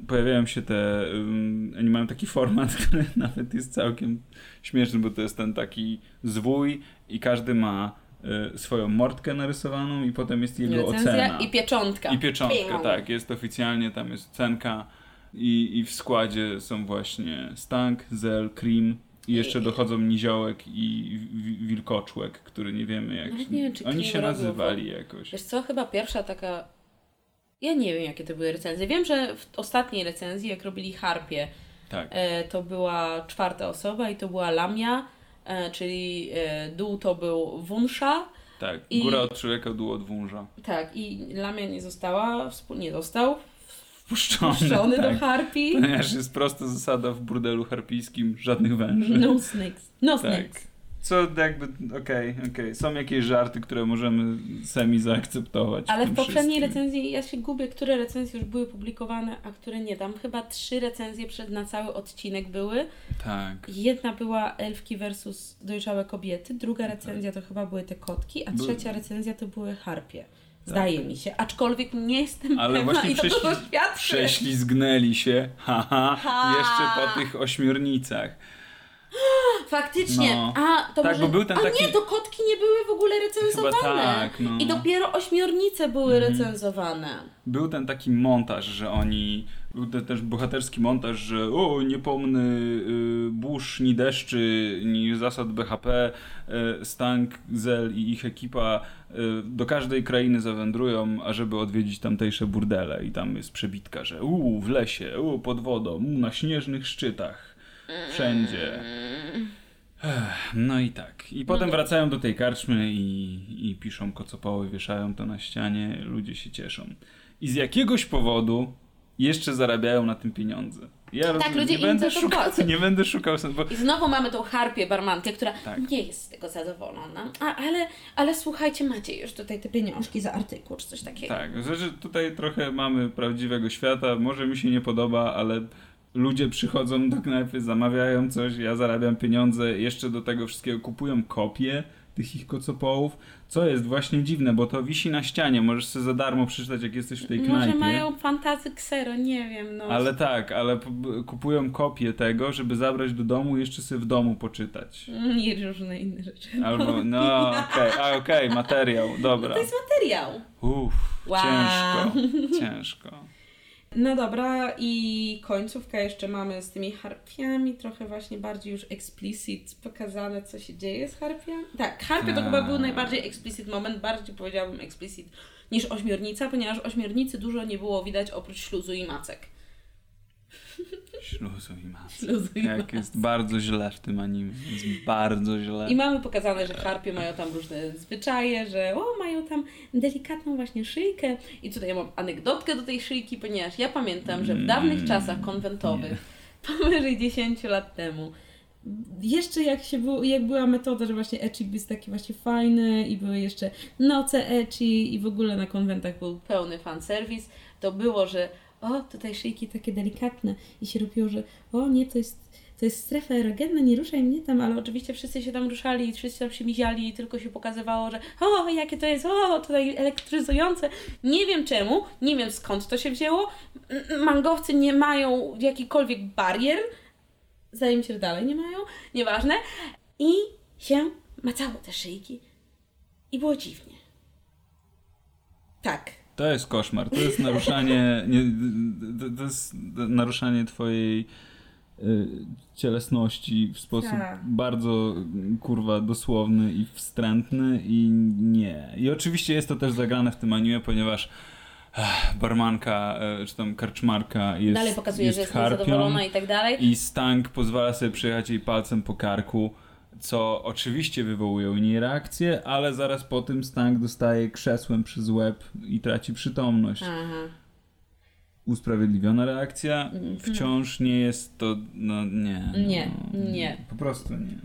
Pojawiają się te. Um, oni mają taki format, który nawet jest całkiem śmieszny, bo to jest ten taki zwój i każdy ma e, swoją mordkę narysowaną i potem jest jego Recenzja ocena. i pieczątka. I pieczątka, tak. Jest oficjalnie, tam jest cenka i, i w składzie są właśnie Stank, Zel, Cream i jeszcze I- dochodzą Niziołek i Wi- Wilkoczłek, który nie wiemy jak... Nie wiem, czy Oni się robił, nazywali jakoś. Wiesz co, chyba pierwsza taka... Ja nie wiem, jakie to były recenzje. Wiem, że w ostatniej recenzji, jak robili Harpie, Tak. e, to była czwarta osoba i to była Lamia, e, czyli e, dół to był Wunsza, Tak, i- góra od człowieka, dół od węża. Tak, i Lamia nie została, nie został Wpuszczony, wpuszczony tak. do harpii. Ponieważ jest prosta zasada w burdelu harpijskim, żadnych węży. No snakes. No Tak. Co jakby, okej, okej. Są jakieś żarty, które możemy sami zaakceptować. Ale w poprzedniej wszystkim. recenzji ja się gubię, które recenzje już były publikowane, a które nie. Tam chyba trzy recenzje przed, na cały odcinek były. Tak. Jedna była elfki versus dojrzałe kobiety, druga recenzja to chyba były te kotki, a trzecia recenzja to były harpie. Zdaje mi się, aczkolwiek nie jestem Ale pewna właśnie i to prześli- świadczy. Prześlizgnęli się, haha, Ha. jeszcze po tych ośmiornicach. Faktycznie. No. A, to Tak, może... bo był ten A taki- nie, to kotki nie były w ogóle recenzowane. Chyba tak, no. I dopiero ośmiornice były Mhm. recenzowane. Był ten taki montaż, że oni. Był ten też bohaterski montaż, że o, nie pomny y, burz, ni deszczy, ni zasad BHP, y, Stank, Zel i ich ekipa y, do każdej krainy zawędrują, ażeby odwiedzić tamtejsze burdele. I tam jest przebitka, że u, w lesie, u, pod wodą, u, na śnieżnych szczytach, wszędzie. No i tak. I potem wracają do tej karczmy i, i piszą kocopoły, wieszają to na ścianie, ludzie się cieszą. I z jakiegoś powodu jeszcze zarabiają na tym pieniądze. Ja rozumiem, ludzie nie będę szukał, nie będę szukał, bo I znowu mamy tą harpię barmankę, która Tak. nie jest z tego zadowolona. A, ale, ale słuchajcie, macie już tutaj te pieniążki za artykuł czy coś takiego. tak, znaczy tutaj trochę mamy prawdziwego świata, może mi się nie podoba, ale ludzie przychodzą do knajpy, zamawiają coś, ja zarabiam pieniądze, jeszcze do tego wszystkiego kupują kopie tych ich kocopołów, co jest właśnie dziwne, bo to wisi na ścianie, możesz sobie za darmo przeczytać, jak jesteś w tej knajpie. Może mają fantazy ksero, nie wiem, no. Ale tak, ale kupują kopię tego, żeby zabrać do domu i jeszcze sobie w domu poczytać. I różne inne rzeczy. Albo, no okej, a okej, materiał, dobra. To jest materiał. Uff, Wow. ciężko, ciężko. No dobra, i końcówka jeszcze mamy z tymi harpiami, trochę właśnie bardziej już explicit pokazane, co się dzieje z harpiami. Tak, harpie to chyba był Tak. najbardziej explicit moment, bardziej powiedziałabym explicit niż ośmiornica, ponieważ ośmiornicy dużo nie było widać oprócz śluzu i macek. Śluzu i masy. Śluzu i Jak jest bardzo źle w tym anime, jest bardzo źle. I mamy pokazane, że harpie mają tam różne zwyczaje, że o, mają tam delikatną właśnie szyjkę. I tutaj mam anegdotkę do tej szyjki, ponieważ ja pamiętam, że w dawnych Mm, czasach konwentowych, powyżej 10 lat temu, jeszcze jak, się było, jak była metoda, że właśnie ecchi jest taki właśnie fajny i były jeszcze noce ecchi i w ogóle na konwentach był pełny fanserwis, to było, że o, tutaj szyjki takie delikatne i się robiło, że o nie, to jest to jest strefa erogenna, nie ruszaj mnie tam, ale oczywiście wszyscy się tam ruszali wszyscy tam się miziali i tylko się pokazywało, że o, jakie to jest, o, tutaj elektryzujące. Nie wiem czemu, nie wiem skąd to się wzięło. Mangowcy nie mają jakichkolwiek barier. Zdaje mi się, dalej nie mają, nieważne. I się macało te szyjki. I było dziwnie. Tak. To jest koszmar, to jest naruszanie, nie, to- jest naruszanie twojej y, cielesności w sposób Tak. bardzo kurwa dosłowny i wstrętny i nie. I oczywiście jest to też zagrane w tym anime, ponieważ ech, barmanka, e, czy tam karczmarka jest dalej pokazuje, jest że jest harpią niezadowolona i tak dalej. i Stank pozwala sobie przejechać jej palcem po karku, co oczywiście wywołuje u niej reakcję, ale zaraz po tym Stank dostaje krzesłem przez łeb i traci przytomność. Aha. usprawiedliwiona reakcja. Mhm. Wciąż nie jest to, no nie. Nie, no, nie. Po prostu nie.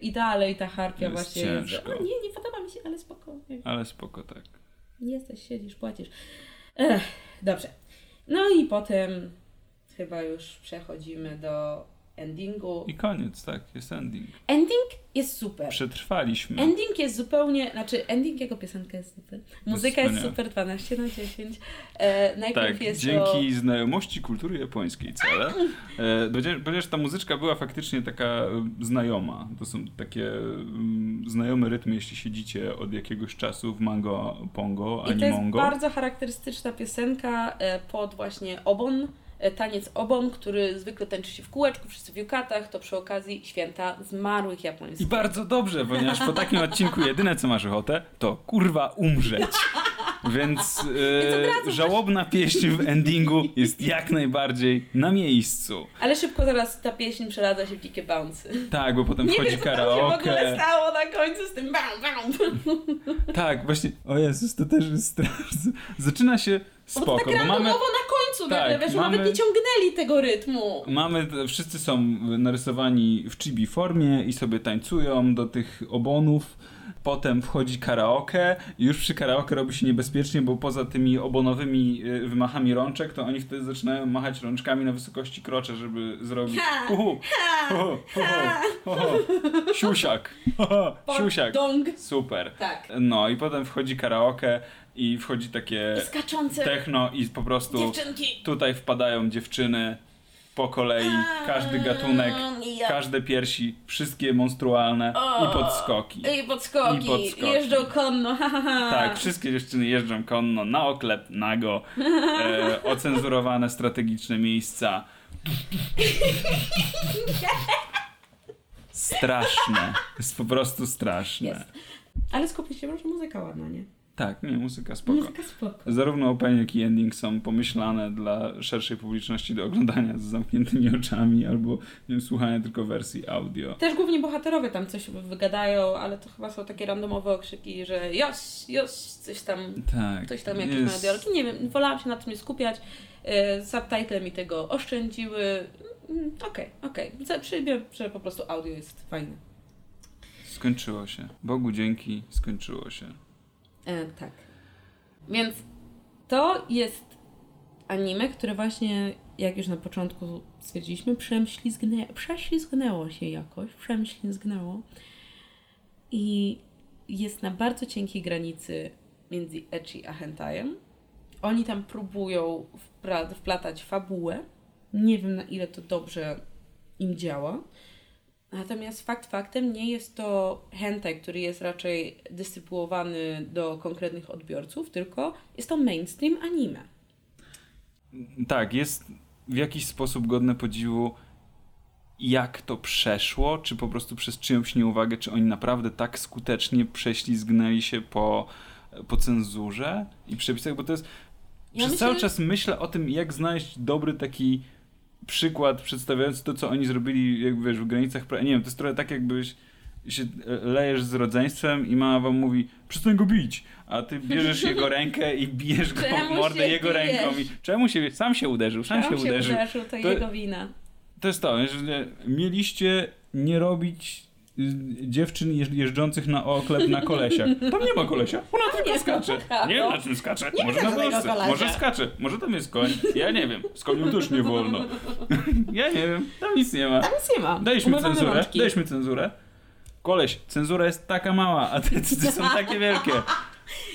I dalej ta harpia Jest właśnie ciężko. jest. O, nie, nie podoba mi się, ale spokojnie. Ale spoko tak. Jesteś, siedzisz, płacisz. Ech, dobrze. No i potem chyba już przechodzimy do endingu. I koniec, tak, jest ending. Ending jest super. Przetrwaliśmy. Ending jest zupełnie, znaczy ending jako piosenka jest super. Muzyka jest wspaniałe. super 12 na 10. E, najpierw Tak, jest dzięki to... znajomości kultury japońskiej całe. E, Ponieważ, ponieważ ta muzyczka była faktycznie taka znajoma. To są takie znajome rytmy, jeśli siedzicie od jakiegoś czasu w mango, pongo, I to jest animongo. bardzo charakterystyczna piosenka e, pod właśnie obon, taniec obon, który zwykle tańczy się w kółeczku, wszyscy w yukatach, to przy okazji święta zmarłych I japońskich. bardzo dobrze, ponieważ po takim odcinku jedyne co masz ochotę, to kurwa umrzeć. Więc e, żałobna pieśń w endingu jest jak najbardziej na miejscu. Ale szybko zaraz ta pieśń przeradza się w dzikie bouncy. Tak, bo potem Nie wchodzi wiem, co tam się w ogóle karaoke. stało na końcu z tym bam, bam. Tak, właśnie. O Jezus, to też jest straszne. Zaczyna się Bo to tak spoko, bo mamy, randomowo na końcu Tak, nagle, wiesz, mamy- nawet nie ciągnęli tego rytmu. mamy. Wszyscy są narysowani w chibi formie i sobie tańcują do tych obonów. Potem wchodzi karaoke i już przy karaoke robi się niebezpiecznie, bo poza tymi obonowymi y, wymachami rączek, to oni wtedy zaczynają machać rączkami na wysokości krocza, żeby zrobić Ha! uhu, uhu, uhu, uhu, siusiak, siusiak. Super. Tak. No i potem wchodzi karaoke i wchodzi takie I skaczące techno i po prostu dziewczynki. tutaj wpadają dziewczyny po kolei, każdy gatunek, Ja. każde piersi, wszystkie monstrualne O. i podskoki. I podskoki, I podskoki. jeżdżą konno, ha, ha, ha. Tak, wszystkie dziewczyny jeżdżą konno, na oklep, nago, e, ocenzurowane strategiczne miejsca. Straszne. Jest po prostu straszne. Jest. Ale skupię się, może muzyka ładna, nie? Tak, nie, muzyka spoko. Muzyka spoko. Zarówno opening, jak i ending są pomyślane dla szerszej publiczności do oglądania z zamkniętymi oczami albo nie wiem, słuchania tylko wersji audio. Też głównie bohaterowie tam coś wygadają, ale to chyba są takie randomowe okrzyki, że jos, jos, coś tam, Tak. coś tam, jakieś jest- dialogi. Nie wiem, wolałam się na tym nie skupiać. E, Subtitle mi tego oszczędziły. Mm, Okej, okej. Okay. Przyjmę, że po prostu audio jest fajne. Skończyło się. Bogu dzięki, skończyło się. E, tak. Więc to jest anime, które właśnie, jak już na początku stwierdziliśmy, przemślizgnę, prześlizgnęło się jakoś, przemślizgnęło i jest na bardzo cienkiej granicy między ecchi a hentajem. Oni tam próbują wplatać fabułę. Nie wiem na ile to dobrze im działa. Natomiast fakt faktem nie jest to hentai, który jest raczej dystrybuowany do konkretnych odbiorców, tylko jest to mainstream anime. Tak, jest w jakiś sposób godne podziwu, jak to przeszło, czy po prostu przez czyjąś nieuwagę, czy oni naprawdę tak skutecznie prześlizgnęli się po, po cenzurze i przepisach, bo to jest... Ja przez myślę, cały czas myślę o tym, jak znaleźć dobry taki przykład przedstawiający to, co oni zrobili, jak wiesz, w granicach... pra- Nie wiem, to jest trochę tak, jakbyś się e, lejesz z rodzeństwem i mama wam mówi, przestań go bić, a ty bierzesz jego rękę i bijesz go w Czemu mordę się jego bijesz? ręką i czemu się, sam się uderzył, sam, Sam się uderzył. uderzył, to, To- jego wina. To jest to, że mieliście nie robić dziewczyn jeż- jeżdżących na oklep na kolesiach. Tam nie ma kolesia, ona tylko nie skacze. Nie wiem na czym skacze, Nie może na kolesia. może skacze, może tam jest koń, ja nie wiem, z koniem też nie wolno. ja nie wiem, tam nic nie ma. Tam nic nie ma. Daliśmy cenzurę, daliśmy cenzurę. Koleś, cenzura jest taka mała, a te cycy są takie wielkie.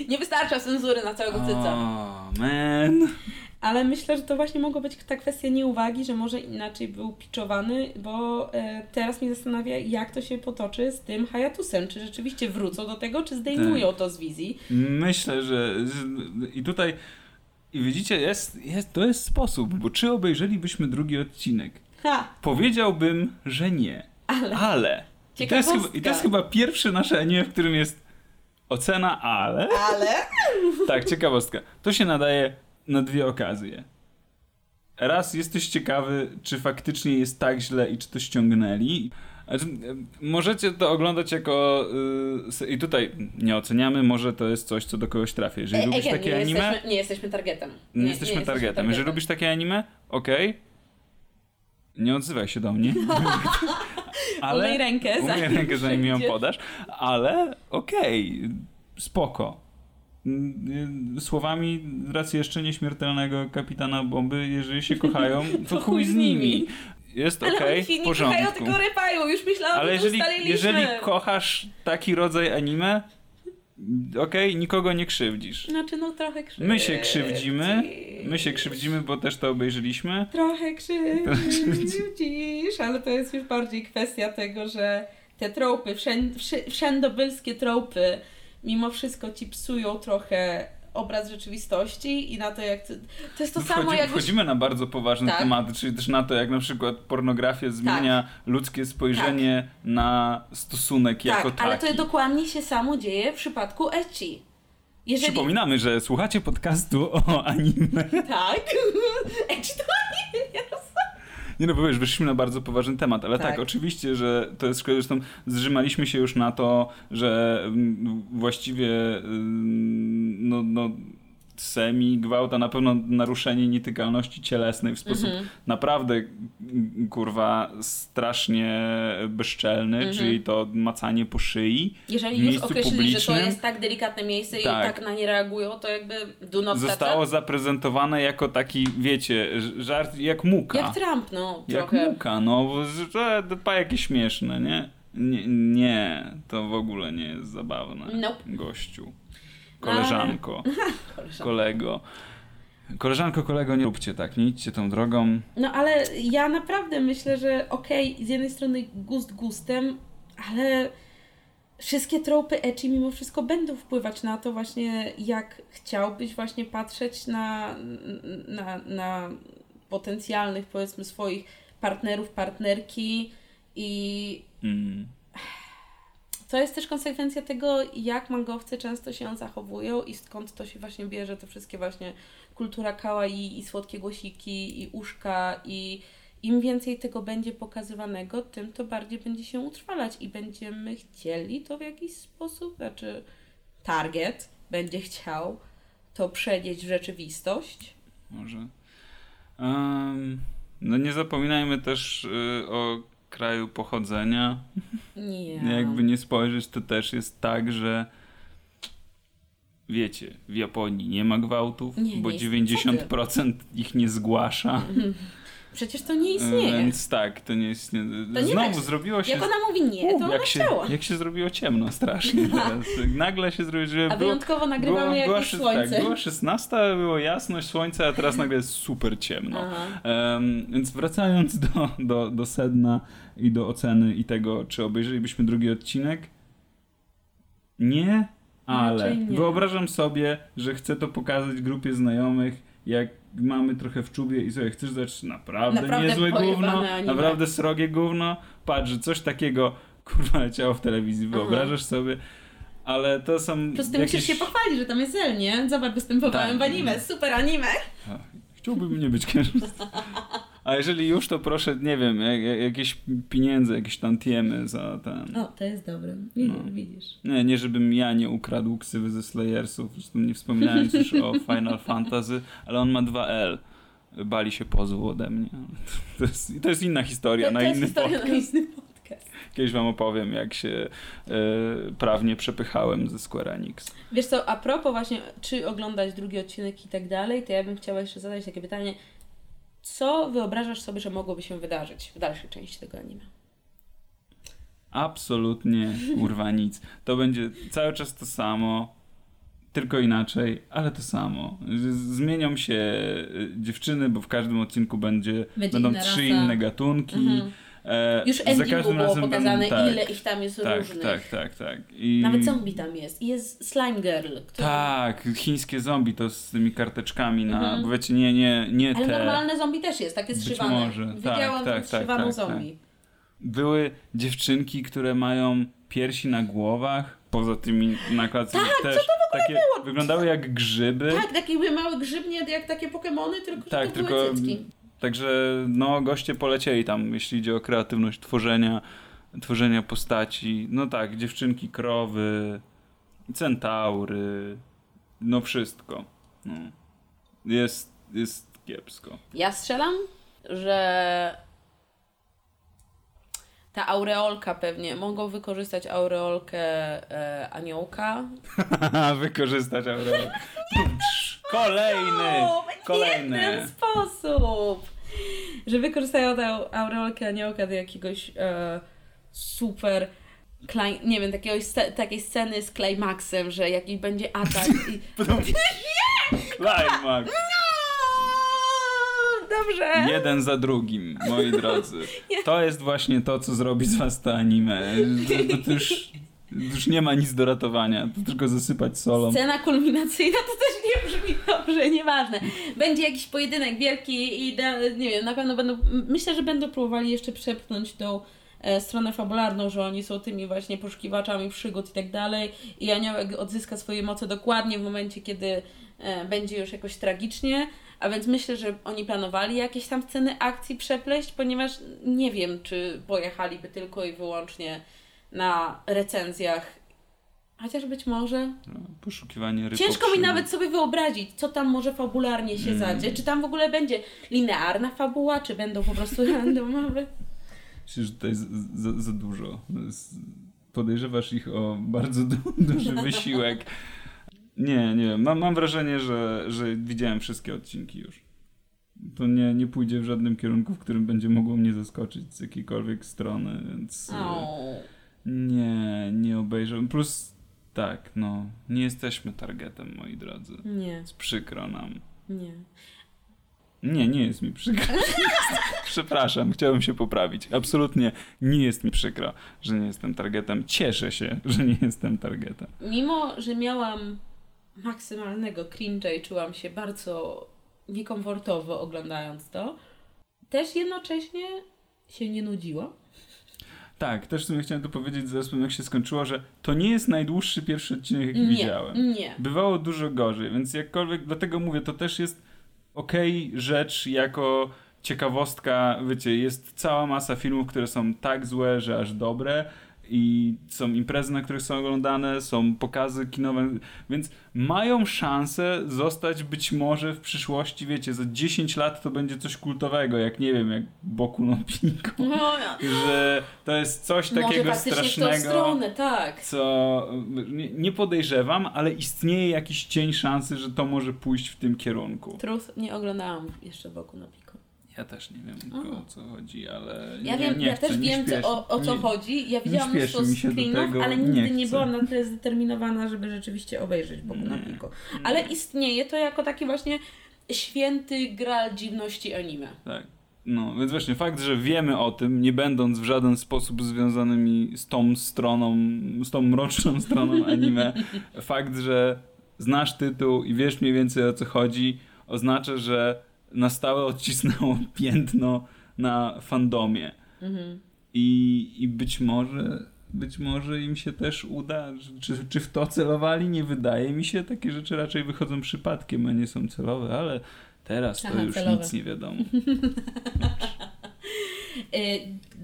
Nie wystarcza cenzury na całego cyca. O, man. Ale myślę, że to właśnie mogła być ta kwestia nieuwagi, że może inaczej był pitchowany, bo e, teraz mnie zastanawia, jak to się potoczy z tym Hayatusem. Czy rzeczywiście wrócą do tego, czy zdejmują Tak. to z wizji? Myślę, że i tutaj i widzicie, jest, jest, to jest sposób, bo czy obejrzelibyśmy drugi odcinek? Ha! Powiedziałbym, że nie. Ale. Ale. I to, jest chyba. I to jest chyba pierwsze nasze anime, w którym jest ocena ale. Ale? Tak, ciekawostka. To się nadaje na dwie okazje. Raz jesteś ciekawy, czy faktycznie jest tak źle i czy to ściągnęli. Znaczy, e, możecie to oglądać jako. y, s- I tutaj nie oceniamy, może to jest coś, co do kogoś trafi. Jeżeli Ej, lubisz again, takie nie anime, Jesteśmy, nie jesteśmy targetem. nie, jesteśmy targetem. Jeżeli lubisz takie anime, okej. Nie odzywaj się do mnie. ale, Umyj rękę, umyj rękę, zanim ją podasz. Ale okej, spoko. Y, Słowami racji jeszcze nieśmiertelnego kapitana bomby, jeżeli się kochają, to chuj z nimi. Jest Ale okej, się w porządku. tylko rypają. Już myślałam, Ale że jeżeli, jeżeli kochasz taki rodzaj anime, okej, nikogo nie krzywdzisz. Znaczy, no trochę krzywdzi. My się krzywdzimy, my się krzywdzimy, bo też to obejrzeliśmy. Trochę krzywdzisz, ale to jest już bardziej kwestia tego, że te tropy, wszęd, wszędobylskie tropy, mimo wszystko ci psują trochę obraz rzeczywistości i na to, jak to, to jest to samo Wchodzi, jak wchodzimy na bardzo poważne Tak. tematy, czyli też na to, jak na przykład pornografia zmienia ludzkie spojrzenie na stosunek tak, jako taki. ale to dokładnie się samo dzieje w przypadku ecchi. Jeżeli Przypominamy, że słuchacie podcastu o anime. tak, ecchi to. Nie no, bo wiesz, wyszliśmy na bardzo poważny temat, ale tak, Tak. oczywiście, że to jest szkoda, zresztą zrzymaliśmy się już na to, że mm, właściwie mm, no, no semi gwałt, a na pewno naruszenie nietykalności cielesnej w sposób Mhm. naprawdę mm, kurwa strasznie bezczelny, Mhm. czyli to macanie po szyi. Jeżeli w już miejscu określili, że to jest tak delikatne miejsce i Tak. tak na nie reagują, to jakby do not Zostało touch zaprezentowane jako taki, wiecie, żart jak muka. Jak Trump, no Jak trochę. muka, no, że- pa jakie śmieszne, nie? nie? Nie, to w ogóle nie jest zabawne. Nope. Gościu. No, ale- Koleżanko, Koleżanka. kolego. Koleżanko, kolego, nie róbcie tak, nie idźcie tą drogą. No ale ja naprawdę myślę, że okej, z jednej strony gust gustem, ale wszystkie tropy ecchi mimo wszystko będą wpływać na to właśnie, jak chciałbyś właśnie patrzeć na, na, na potencjalnych powiedzmy swoich partnerów, partnerki i Mm. To jest też konsekwencja tego, jak mangowcy często się zachowują i skąd to się właśnie bierze, te wszystkie właśnie kultura kawaii i słodkie głosiki i uszka i im więcej tego będzie pokazywanego, tym to bardziej będzie się utrwalać i będziemy chcieli to w jakiś sposób, znaczy target będzie chciał to przenieść w rzeczywistość. Może. Em, no nie zapominajmy też y, o kraju pochodzenia. Nie. Jakby nie spojrzeć, to też jest tak, że wiecie, w Japonii nie ma gwałtów, Nie, bo nie jest- 90% ich nie zgłasza. Przecież to nie istnieje. Więc tak, to nie jest. Nie, To nie znowu tak. zrobiło się. Jak ona mówi nie, to ona jak, się, chciała. jak się zrobiło ciemno strasznie teraz. Nagle się zrobiło, że A było, wyjątkowo nagrywamy jak była, jest szy- słońce. Tak, była 16, było jasność słońca, a teraz nagle jest super ciemno. Em, więc wracając do, do, do sedna i do oceny i tego, czy obejrzelibyśmy drugi odcinek, nie, ale nie. wyobrażam sobie, że chcę to pokazać grupie znajomych, jak mamy trochę w czubie i sobie chcesz dać naprawdę, Naprawdę niezłe gówno, anime. naprawdę srogie gówno, patrz, że coś takiego kurwa leciało w telewizji, Aha. wyobrażasz sobie, ale to są Plus ty jakieś... musisz się pochwalić, że tam jest El, nie? Zobacz, występowałem Tak. w anime, super anime. Ach, Chciałbym nie być kiedyś. A jeżeli już, to proszę, nie wiem, jak, jak- jakieś pieniądze, jakieś tantiemy za ten. O, to jest dobre. No. Widzisz. Nie, nie żebym ja nie ukradł ksywy ze Slayersów, zresztą nie wspominając już o Final Fantasy, ale on ma 2L. Bali się pozwu ode mnie. To jest, to jest inna historia, To, na to jest inny historia na inny podcast. Kiedyś wam opowiem, jak się e, prawnie przepychałem ze Square Enix. Wiesz co, a propos właśnie, czy oglądać drugi odcinek i tak dalej, to ja bym chciała jeszcze zadać takie pytanie. Co wyobrażasz sobie, że mogłoby się wydarzyć w dalszej części tego anime? Absolutnie, kurwa nic. To będzie cały czas to samo, tylko inaczej, ale to samo. Zmienią się y, dziewczyny, bo w każdym odcinku będzie, Będzie będą inna trzy rasa. inne gatunki. Mhm. E, Już endingu było pokazane, tak, ile ich tam jest tak, różnych. tak, tak, tak. I... Nawet zombie tam jest. I jest Slime Girl. Który... Tak, chińskie zombie to z tymi karteczkami na, Mhm. bo wiecie, nie, nie, nie Ale te. normalne zombie też jest, takie Być zszywane. może, tak, Widziałam tak, tak, tak, zszywaną tak, zombie. Były dziewczynki, które mają piersi na głowach, poza tymi nakładkami Tak, też takie wyglądały jak grzyby. Tak, takie były małe grzybnie, jak takie Pokemony, tylko Tak, to tylko były cycki. Także no goście polecieli tam, jeśli idzie o kreatywność tworzenia tworzenia postaci. No tak, dziewczynki, krowy, centaury, no wszystko. No. Jest, jest kiepsko. Ja strzelam, że ta aureolka pewnie, mogą wykorzystać aureolkę e, aniołka. Wykorzystać aureolę. Kolejny! O, w Kolejny! ten sposób! Że wykorzystają tę aureolkę aniołka do jakiegoś e, super, klaj, nie wiem, takiego, takiej sceny z klimaksem, że jakiś będzie atak i... Climax! Dobrze! Jeden za drugim, moi drodzy. To jest właśnie to, co zrobi z was to anime. To, to, już, już nie ma nic do ratowania. To tylko zasypać solą. Scena kulminacyjna to też dobrze, nieważne. Będzie jakiś pojedynek wielki i da, nie wiem, na pewno będą, myślę, że będą próbowali jeszcze przepchnąć tą e, stronę fabularną, że oni są tymi właśnie poszukiwaczami przygód i tak dalej i aniołek odzyska swoje moce dokładnie w momencie, kiedy e, będzie już jakoś tragicznie, a więc myślę, że oni planowali jakieś tam sceny akcji przepleść, ponieważ nie wiem, czy pojechaliby tylko i wyłącznie na recenzjach Chociaż być może. No, Poszukiwanie ryb. Ciężko mi nawet sobie wyobrazić, co tam może fabularnie się Mm. zadzieć. Czy tam w ogóle będzie linearna fabuła, czy będą po prostu randomowe. Myślę, że tutaj za, za dużo. Podejrzewasz ich o bardzo du- duży wysiłek. Nie, nie. Mam, mam wrażenie, że, że widziałem wszystkie odcinki już. To nie, nie pójdzie w żadnym kierunku, w którym będzie mogło mnie zaskoczyć z jakiejkolwiek strony, więc e, O. nie, nie obejrzę. Plus tak, no, nie jesteśmy targetem, moi drodzy. Nie, Jest przykro nam. nie. Nie, nie jest mi przykro. Przepraszam, chciałbym się poprawić. Absolutnie nie jest mi przykro, że nie jestem targetem. Cieszę się, że nie jestem targetem. Mimo, że miałam maksymalnego cringe'a i czułam się bardzo niekomfortowo oglądając to, też jednocześnie się nie nudziłam. Tak, też w sumie chciałem to powiedzieć tym, jak się skończyło, że to nie jest najdłuższy pierwszy odcinek, jaki Nie, widziałem. nie. Bywało dużo gorzej, więc jakkolwiek, dlatego mówię, to też jest okej rzecz jako ciekawostka, wiecie, jest cała masa filmów, które są tak złe, że aż dobre i są imprezy, na których są oglądane, są pokazy kinowe, więc mają szansę zostać być może w przyszłości, wiecie, za 10 lat to będzie coś kultowego, jak nie wiem, jak Boku no Pico, No, że to jest coś może takiego tą strasznego stronę, tak. co nie, podejrzewam, ale istnieje jakiś cień szansy, że to może pójść w tym kierunku. Truth nie oglądałam jeszcze wokół na piku. Ja też nie wiem Aha. o co chodzi, ale Ja nie, wiem, nie ja chcę, też nie wiem, śpieszy- o, o co nie- chodzi. Ja nie widziałam mnóstwo screenów, tego, ale nie nigdy nie, chcę. byłam na tyle zdeterminowana, żeby rzeczywiście obejrzeć Bogu na Nie. piku. Ale istnieje to jako taki właśnie święty gral dziwności anime. Tak. No, więc właśnie fakt, że wiemy o tym, nie będąc w żaden sposób związanymi z tą stroną, z tą mroczną stroną anime, fakt, że znasz tytuł i wiesz mniej więcej o co chodzi, oznacza, że na stałe odcisnęło piętno na fandomie. Mhm. I, i być może być może im się też uda. Czy, czy w to celowali? Nie wydaje mi się. Takie rzeczy raczej wychodzą przypadkiem, a nie są celowe, ale teraz to Aha, już celowe. nic nie wiadomo. E,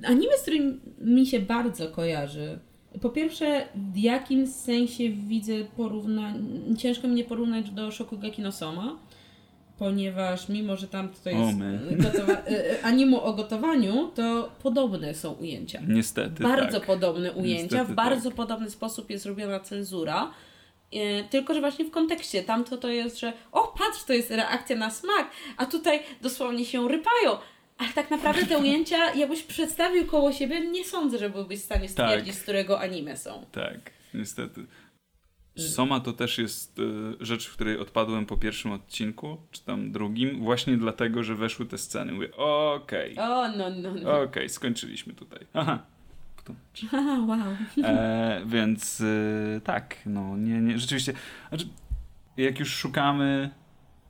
anime, z którym mi się bardzo kojarzy. Po pierwsze, w jakim sensie widzę porównanie. Ciężko mi nie porównać do Shokugeki no Soma, ponieważ mimo, że tam to jest gotowa- e, e, anime o gotowaniu, to podobne są ujęcia. Niestety. bardzo tak. podobne ujęcia, Niestety w bardzo podobny sposób jest zrobiona cenzura. E, tylko, że właśnie w kontekście tamto to jest, że o patrz, to jest reakcja na smak, a tutaj dosłownie się rypają. Ale tak naprawdę te ujęcia, jakbyś przedstawił koło siebie, nie sądzę, że byłbyś w stanie stwierdzić, Tak. z którego anime są. Tak, niestety. Soma to też jest y, rzecz, w której odpadłem po pierwszym odcinku, czy tam drugim, właśnie dlatego, że weszły te sceny. Mówię, okej, O, no, no, no. okej, skończyliśmy tutaj. Aha. Haha, wow. E, więc y, tak, no nie, nie, rzeczywiście, znaczy, jak już szukamy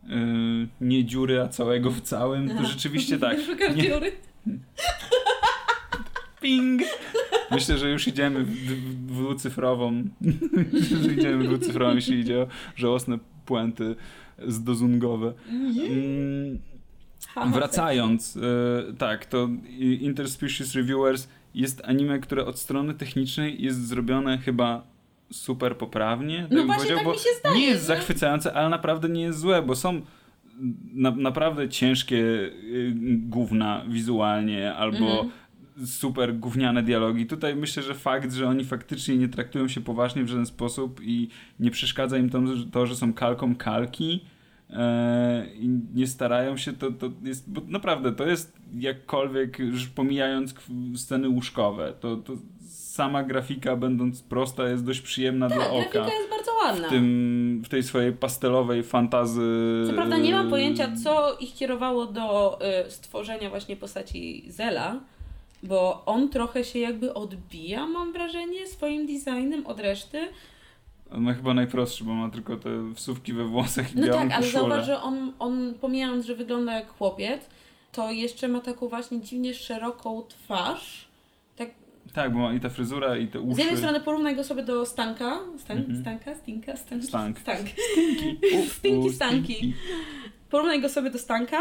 y, nie dziury, a całego w całym, to rzeczywiście tak. Szukam Nie, dziury. Ping! Myślę, że już idziemy w, w dwucyfrową, myślę, że idziemy w dwucyfrową, jeśli idzie o żałosne puenty zdozungowe. Mm, Wracając, y, tak, to Interspecies Reviewers jest anime, które od strony technicznej jest zrobione chyba super poprawnie. No bym właśnie tak mi się zdaje, Nie jest zachwycające, ale naprawdę nie jest złe, bo są na, naprawdę ciężkie y, gówna wizualnie albo Mhm. Super gówniane dialogi. Tutaj myślę, że fakt, że oni faktycznie nie traktują się poważnie w żaden sposób i nie przeszkadza im to, że- są kalką kalki e, i nie starają się, to, to jest, bo naprawdę to jest jakkolwiek, już pomijając sceny łóżkowe, to, to sama grafika będąc prosta jest dość przyjemna dla Tak, oka. grafika jest bardzo ładna. W, tym, w tej swojej pastelowej fantazy. Co prawda nie mam pojęcia, co ich kierowało do y, stworzenia właśnie postaci Zela, bo on trochę się jakby odbija, mam wrażenie, swoim designem od reszty. On ma chyba najprostszy, bo ma tylko te wsówki we włosach i No tak, ale koszulę. zauważ, że on, on pomijając, że wygląda jak chłopiec, to jeszcze ma taką właśnie dziwnie szeroką twarz. Tak, Tak, bo ma i ta fryzura, i te uszy. z jednej strony porównaj go sobie do Stanka. Stan, Mhm. Stanka? Stinka? Stank? Stank. Stank. Stinki. U, Stinki, stanki. stinki. porównaj go sobie do Stanka,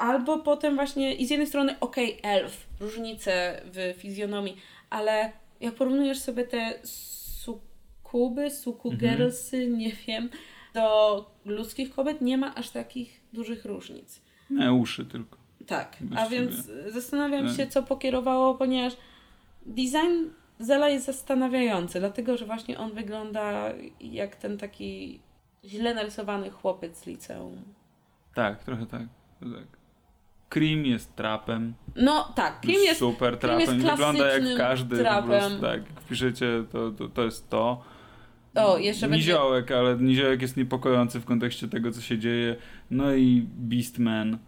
albo potem właśnie i z jednej strony okej, elf, różnice w fizjonomii, ale jak porównujesz sobie te sukuby, sukugirlsy, nie wiem, do ludzkich kobiet, nie ma aż takich dużych różnic. Nie, uszy tylko. Tak, a więc zastanawiam Tak. się, co pokierowało, ponieważ design Zela jest zastanawiający, dlatego że właśnie on wygląda jak ten taki źle narysowany chłopiec z liceum. Tak, trochę tak. tak. Cream jest trapem. No tak, Krim jest super Cream jest trapem. Wygląda jak każdy. trapem. Po prostu, tak, jak wpiszecie, to, to, to jest to. O, jeszcze będzie... Niziołek, ale Niziołek jest niepokojący w kontekście tego, co się dzieje. No i Beastman,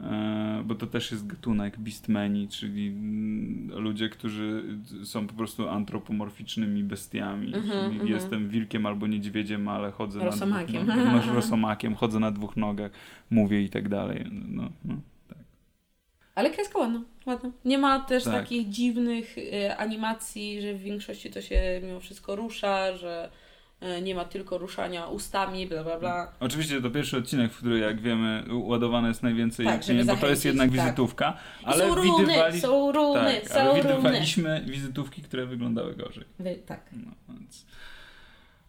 e, bo to też jest gatunek Beastmeni, czyli mm, ludzie, którzy są po prostu antropomorficznymi bestiami. Mhm, czyli mhm. jestem wilkiem albo niedźwiedziem, ale chodzę Rosomakiem. na dwóch nogach. No, rosomakiem, chodzę na dwóch nogach, mówię i tak dalej. No, no. Ale kreska ładna, ładna. Nie ma też Tak. takich dziwnych e, animacji, że w większości to się mimo wszystko rusza, że e, nie ma tylko ruszania ustami, bla bla bla. Oczywiście to pierwszy odcinek, w którym jak wiemy ładowane jest najwięcej, Tak, nie, bo to jest jednak tak. wizytówka. I Ale są runy, widywali... są runy, tak, są ale runy. widywaliśmy wizytówki, które wyglądały gorzej. Wy, tak. No, więc...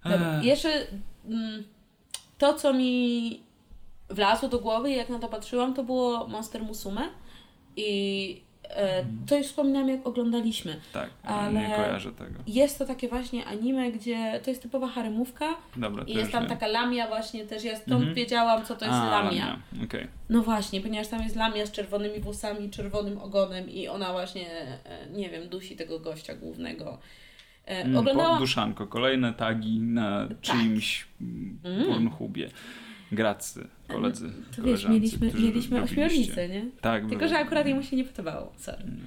Dobra. Jeszcze mm, to, co mi wlazło do głowy, jak na to patrzyłam, to było Monster Musume. I e, to już wspominałam, jak oglądaliśmy. tak, ale- nie kojarzę tego. Jest to takie właśnie anime, gdzie to jest typowa haremówka Dobra, i jest tam wiem. taka lamia właśnie też, ja stąd Mhm. wiedziałam, co to jest A, lamia. Okej. No właśnie, ponieważ tam jest lamia z czerwonymi włosami, czerwonym ogonem i ona właśnie, e, nie wiem, dusi tego gościa głównego. E, Mm, Oglądałam... Duszanko, kolejne tagi na czyimś mm. Mm. Pornhubie. Gracy, koledzy, To wiesz, mieliśmy, mieliśmy ośmiornicę, nie? Tak, Tylko, że akurat jemu się nie podobało, sorry. Mm.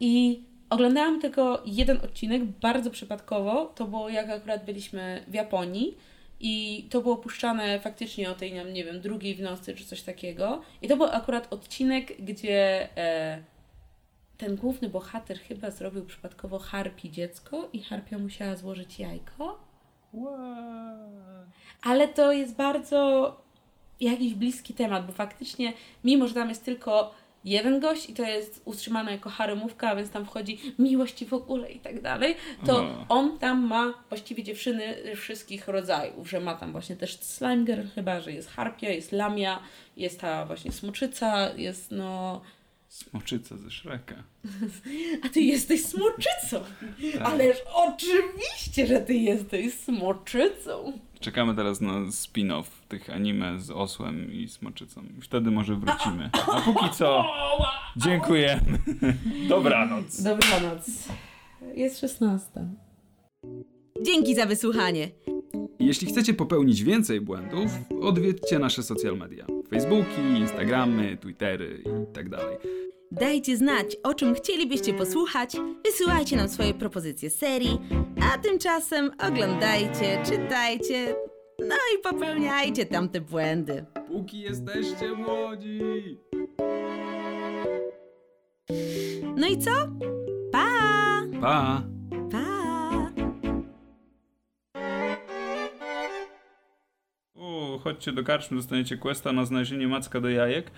I oglądałam tylko jeden odcinek, bardzo przypadkowo. To było jak akurat byliśmy w Japonii i to było puszczane faktycznie o tej, nie wiem, drugiej w nocy czy coś takiego. I to był akurat odcinek, gdzie e, ten główny bohater chyba zrobił przypadkowo harpi dziecko i harpia musiała złożyć jajko. Ale to jest bardzo jakiś bliski temat, bo faktycznie, mimo że tam jest tylko jeden gość i to jest utrzymane jako haremówka, więc tam wchodzi miłość w ogóle i tak dalej, to O. on tam ma właściwie dziewczyny wszystkich rodzajów, że ma tam właśnie też slime girl chyba, że jest harpia, jest lamia, jest ta właśnie smoczyca, jest no... Smoczyca ze Shreka. A ty jesteś smoczycą! Tak. Ależ oczywiście, że ty jesteś smoczycą! Czekamy teraz na spin-off tych anime z osłem i smoczycą. I Wtedy może wrócimy. A póki co, dziękujemy. Dobranoc. Dobranoc. Jest 16. Dzięki za wysłuchanie. Jeśli chcecie popełnić więcej błędów, odwiedźcie nasze social media. Facebooki, Instagramy, Twittery i tak dalej. Dajcie znać, o czym chcielibyście posłuchać, wysyłajcie nam swoje propozycje serii, a tymczasem oglądajcie, czytajcie, no i popełniajcie tamte błędy. Póki jesteście młodzi! No i co? Pa! Pa! Pa! U, chodźcie do karczmy, dostaniecie questa na znalezienie macka do jajek.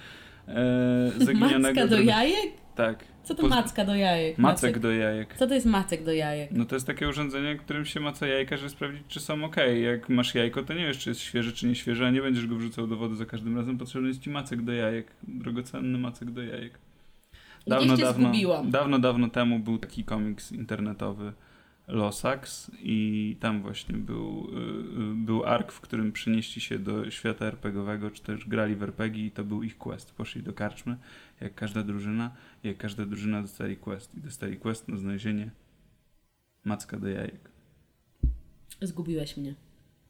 E, zaginionego Macka do jajek? Tak. Co to Poz- macka do jajek? Macek do jajek. Co to jest macek do jajek? No to jest takie urządzenie, którym się maca jajka, żeby sprawdzić, czy są ok. Jak masz jajko, to nie wiesz, czy jest świeże, czy nie świeże, a nie będziesz go wrzucał do wody za każdym razem. Potrzebny jest ci macek do jajek. Drogocenny macek do jajek. Cię zgubiłam. dawno, dawno temu był taki komiks internetowy Losax i tam właśnie był, y, y, był ark, w którym przenieśli się do świata RPGowego, czy też grali w RPG i to był ich quest. Poszli do karczmy, jak każda drużyna, i jak każda drużyna dostali quest i dostali quest na znalezienie macka do jajek. Zgubiłeś mnie.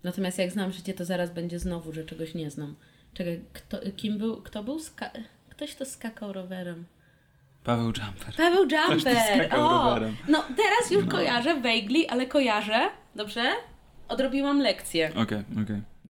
Natomiast jak znam życie, to zaraz będzie znowu, że czegoś nie znam. Czekaj, kto, kim był, kto był? Ska- Ktoś to skakał rowerem. Paweł Jumper. Paweł Jumper! O! rowerem. No teraz już kojarzę vaguely, ale kojarzę. Dobrze? Odrobiłam lekcję. Okej, okej.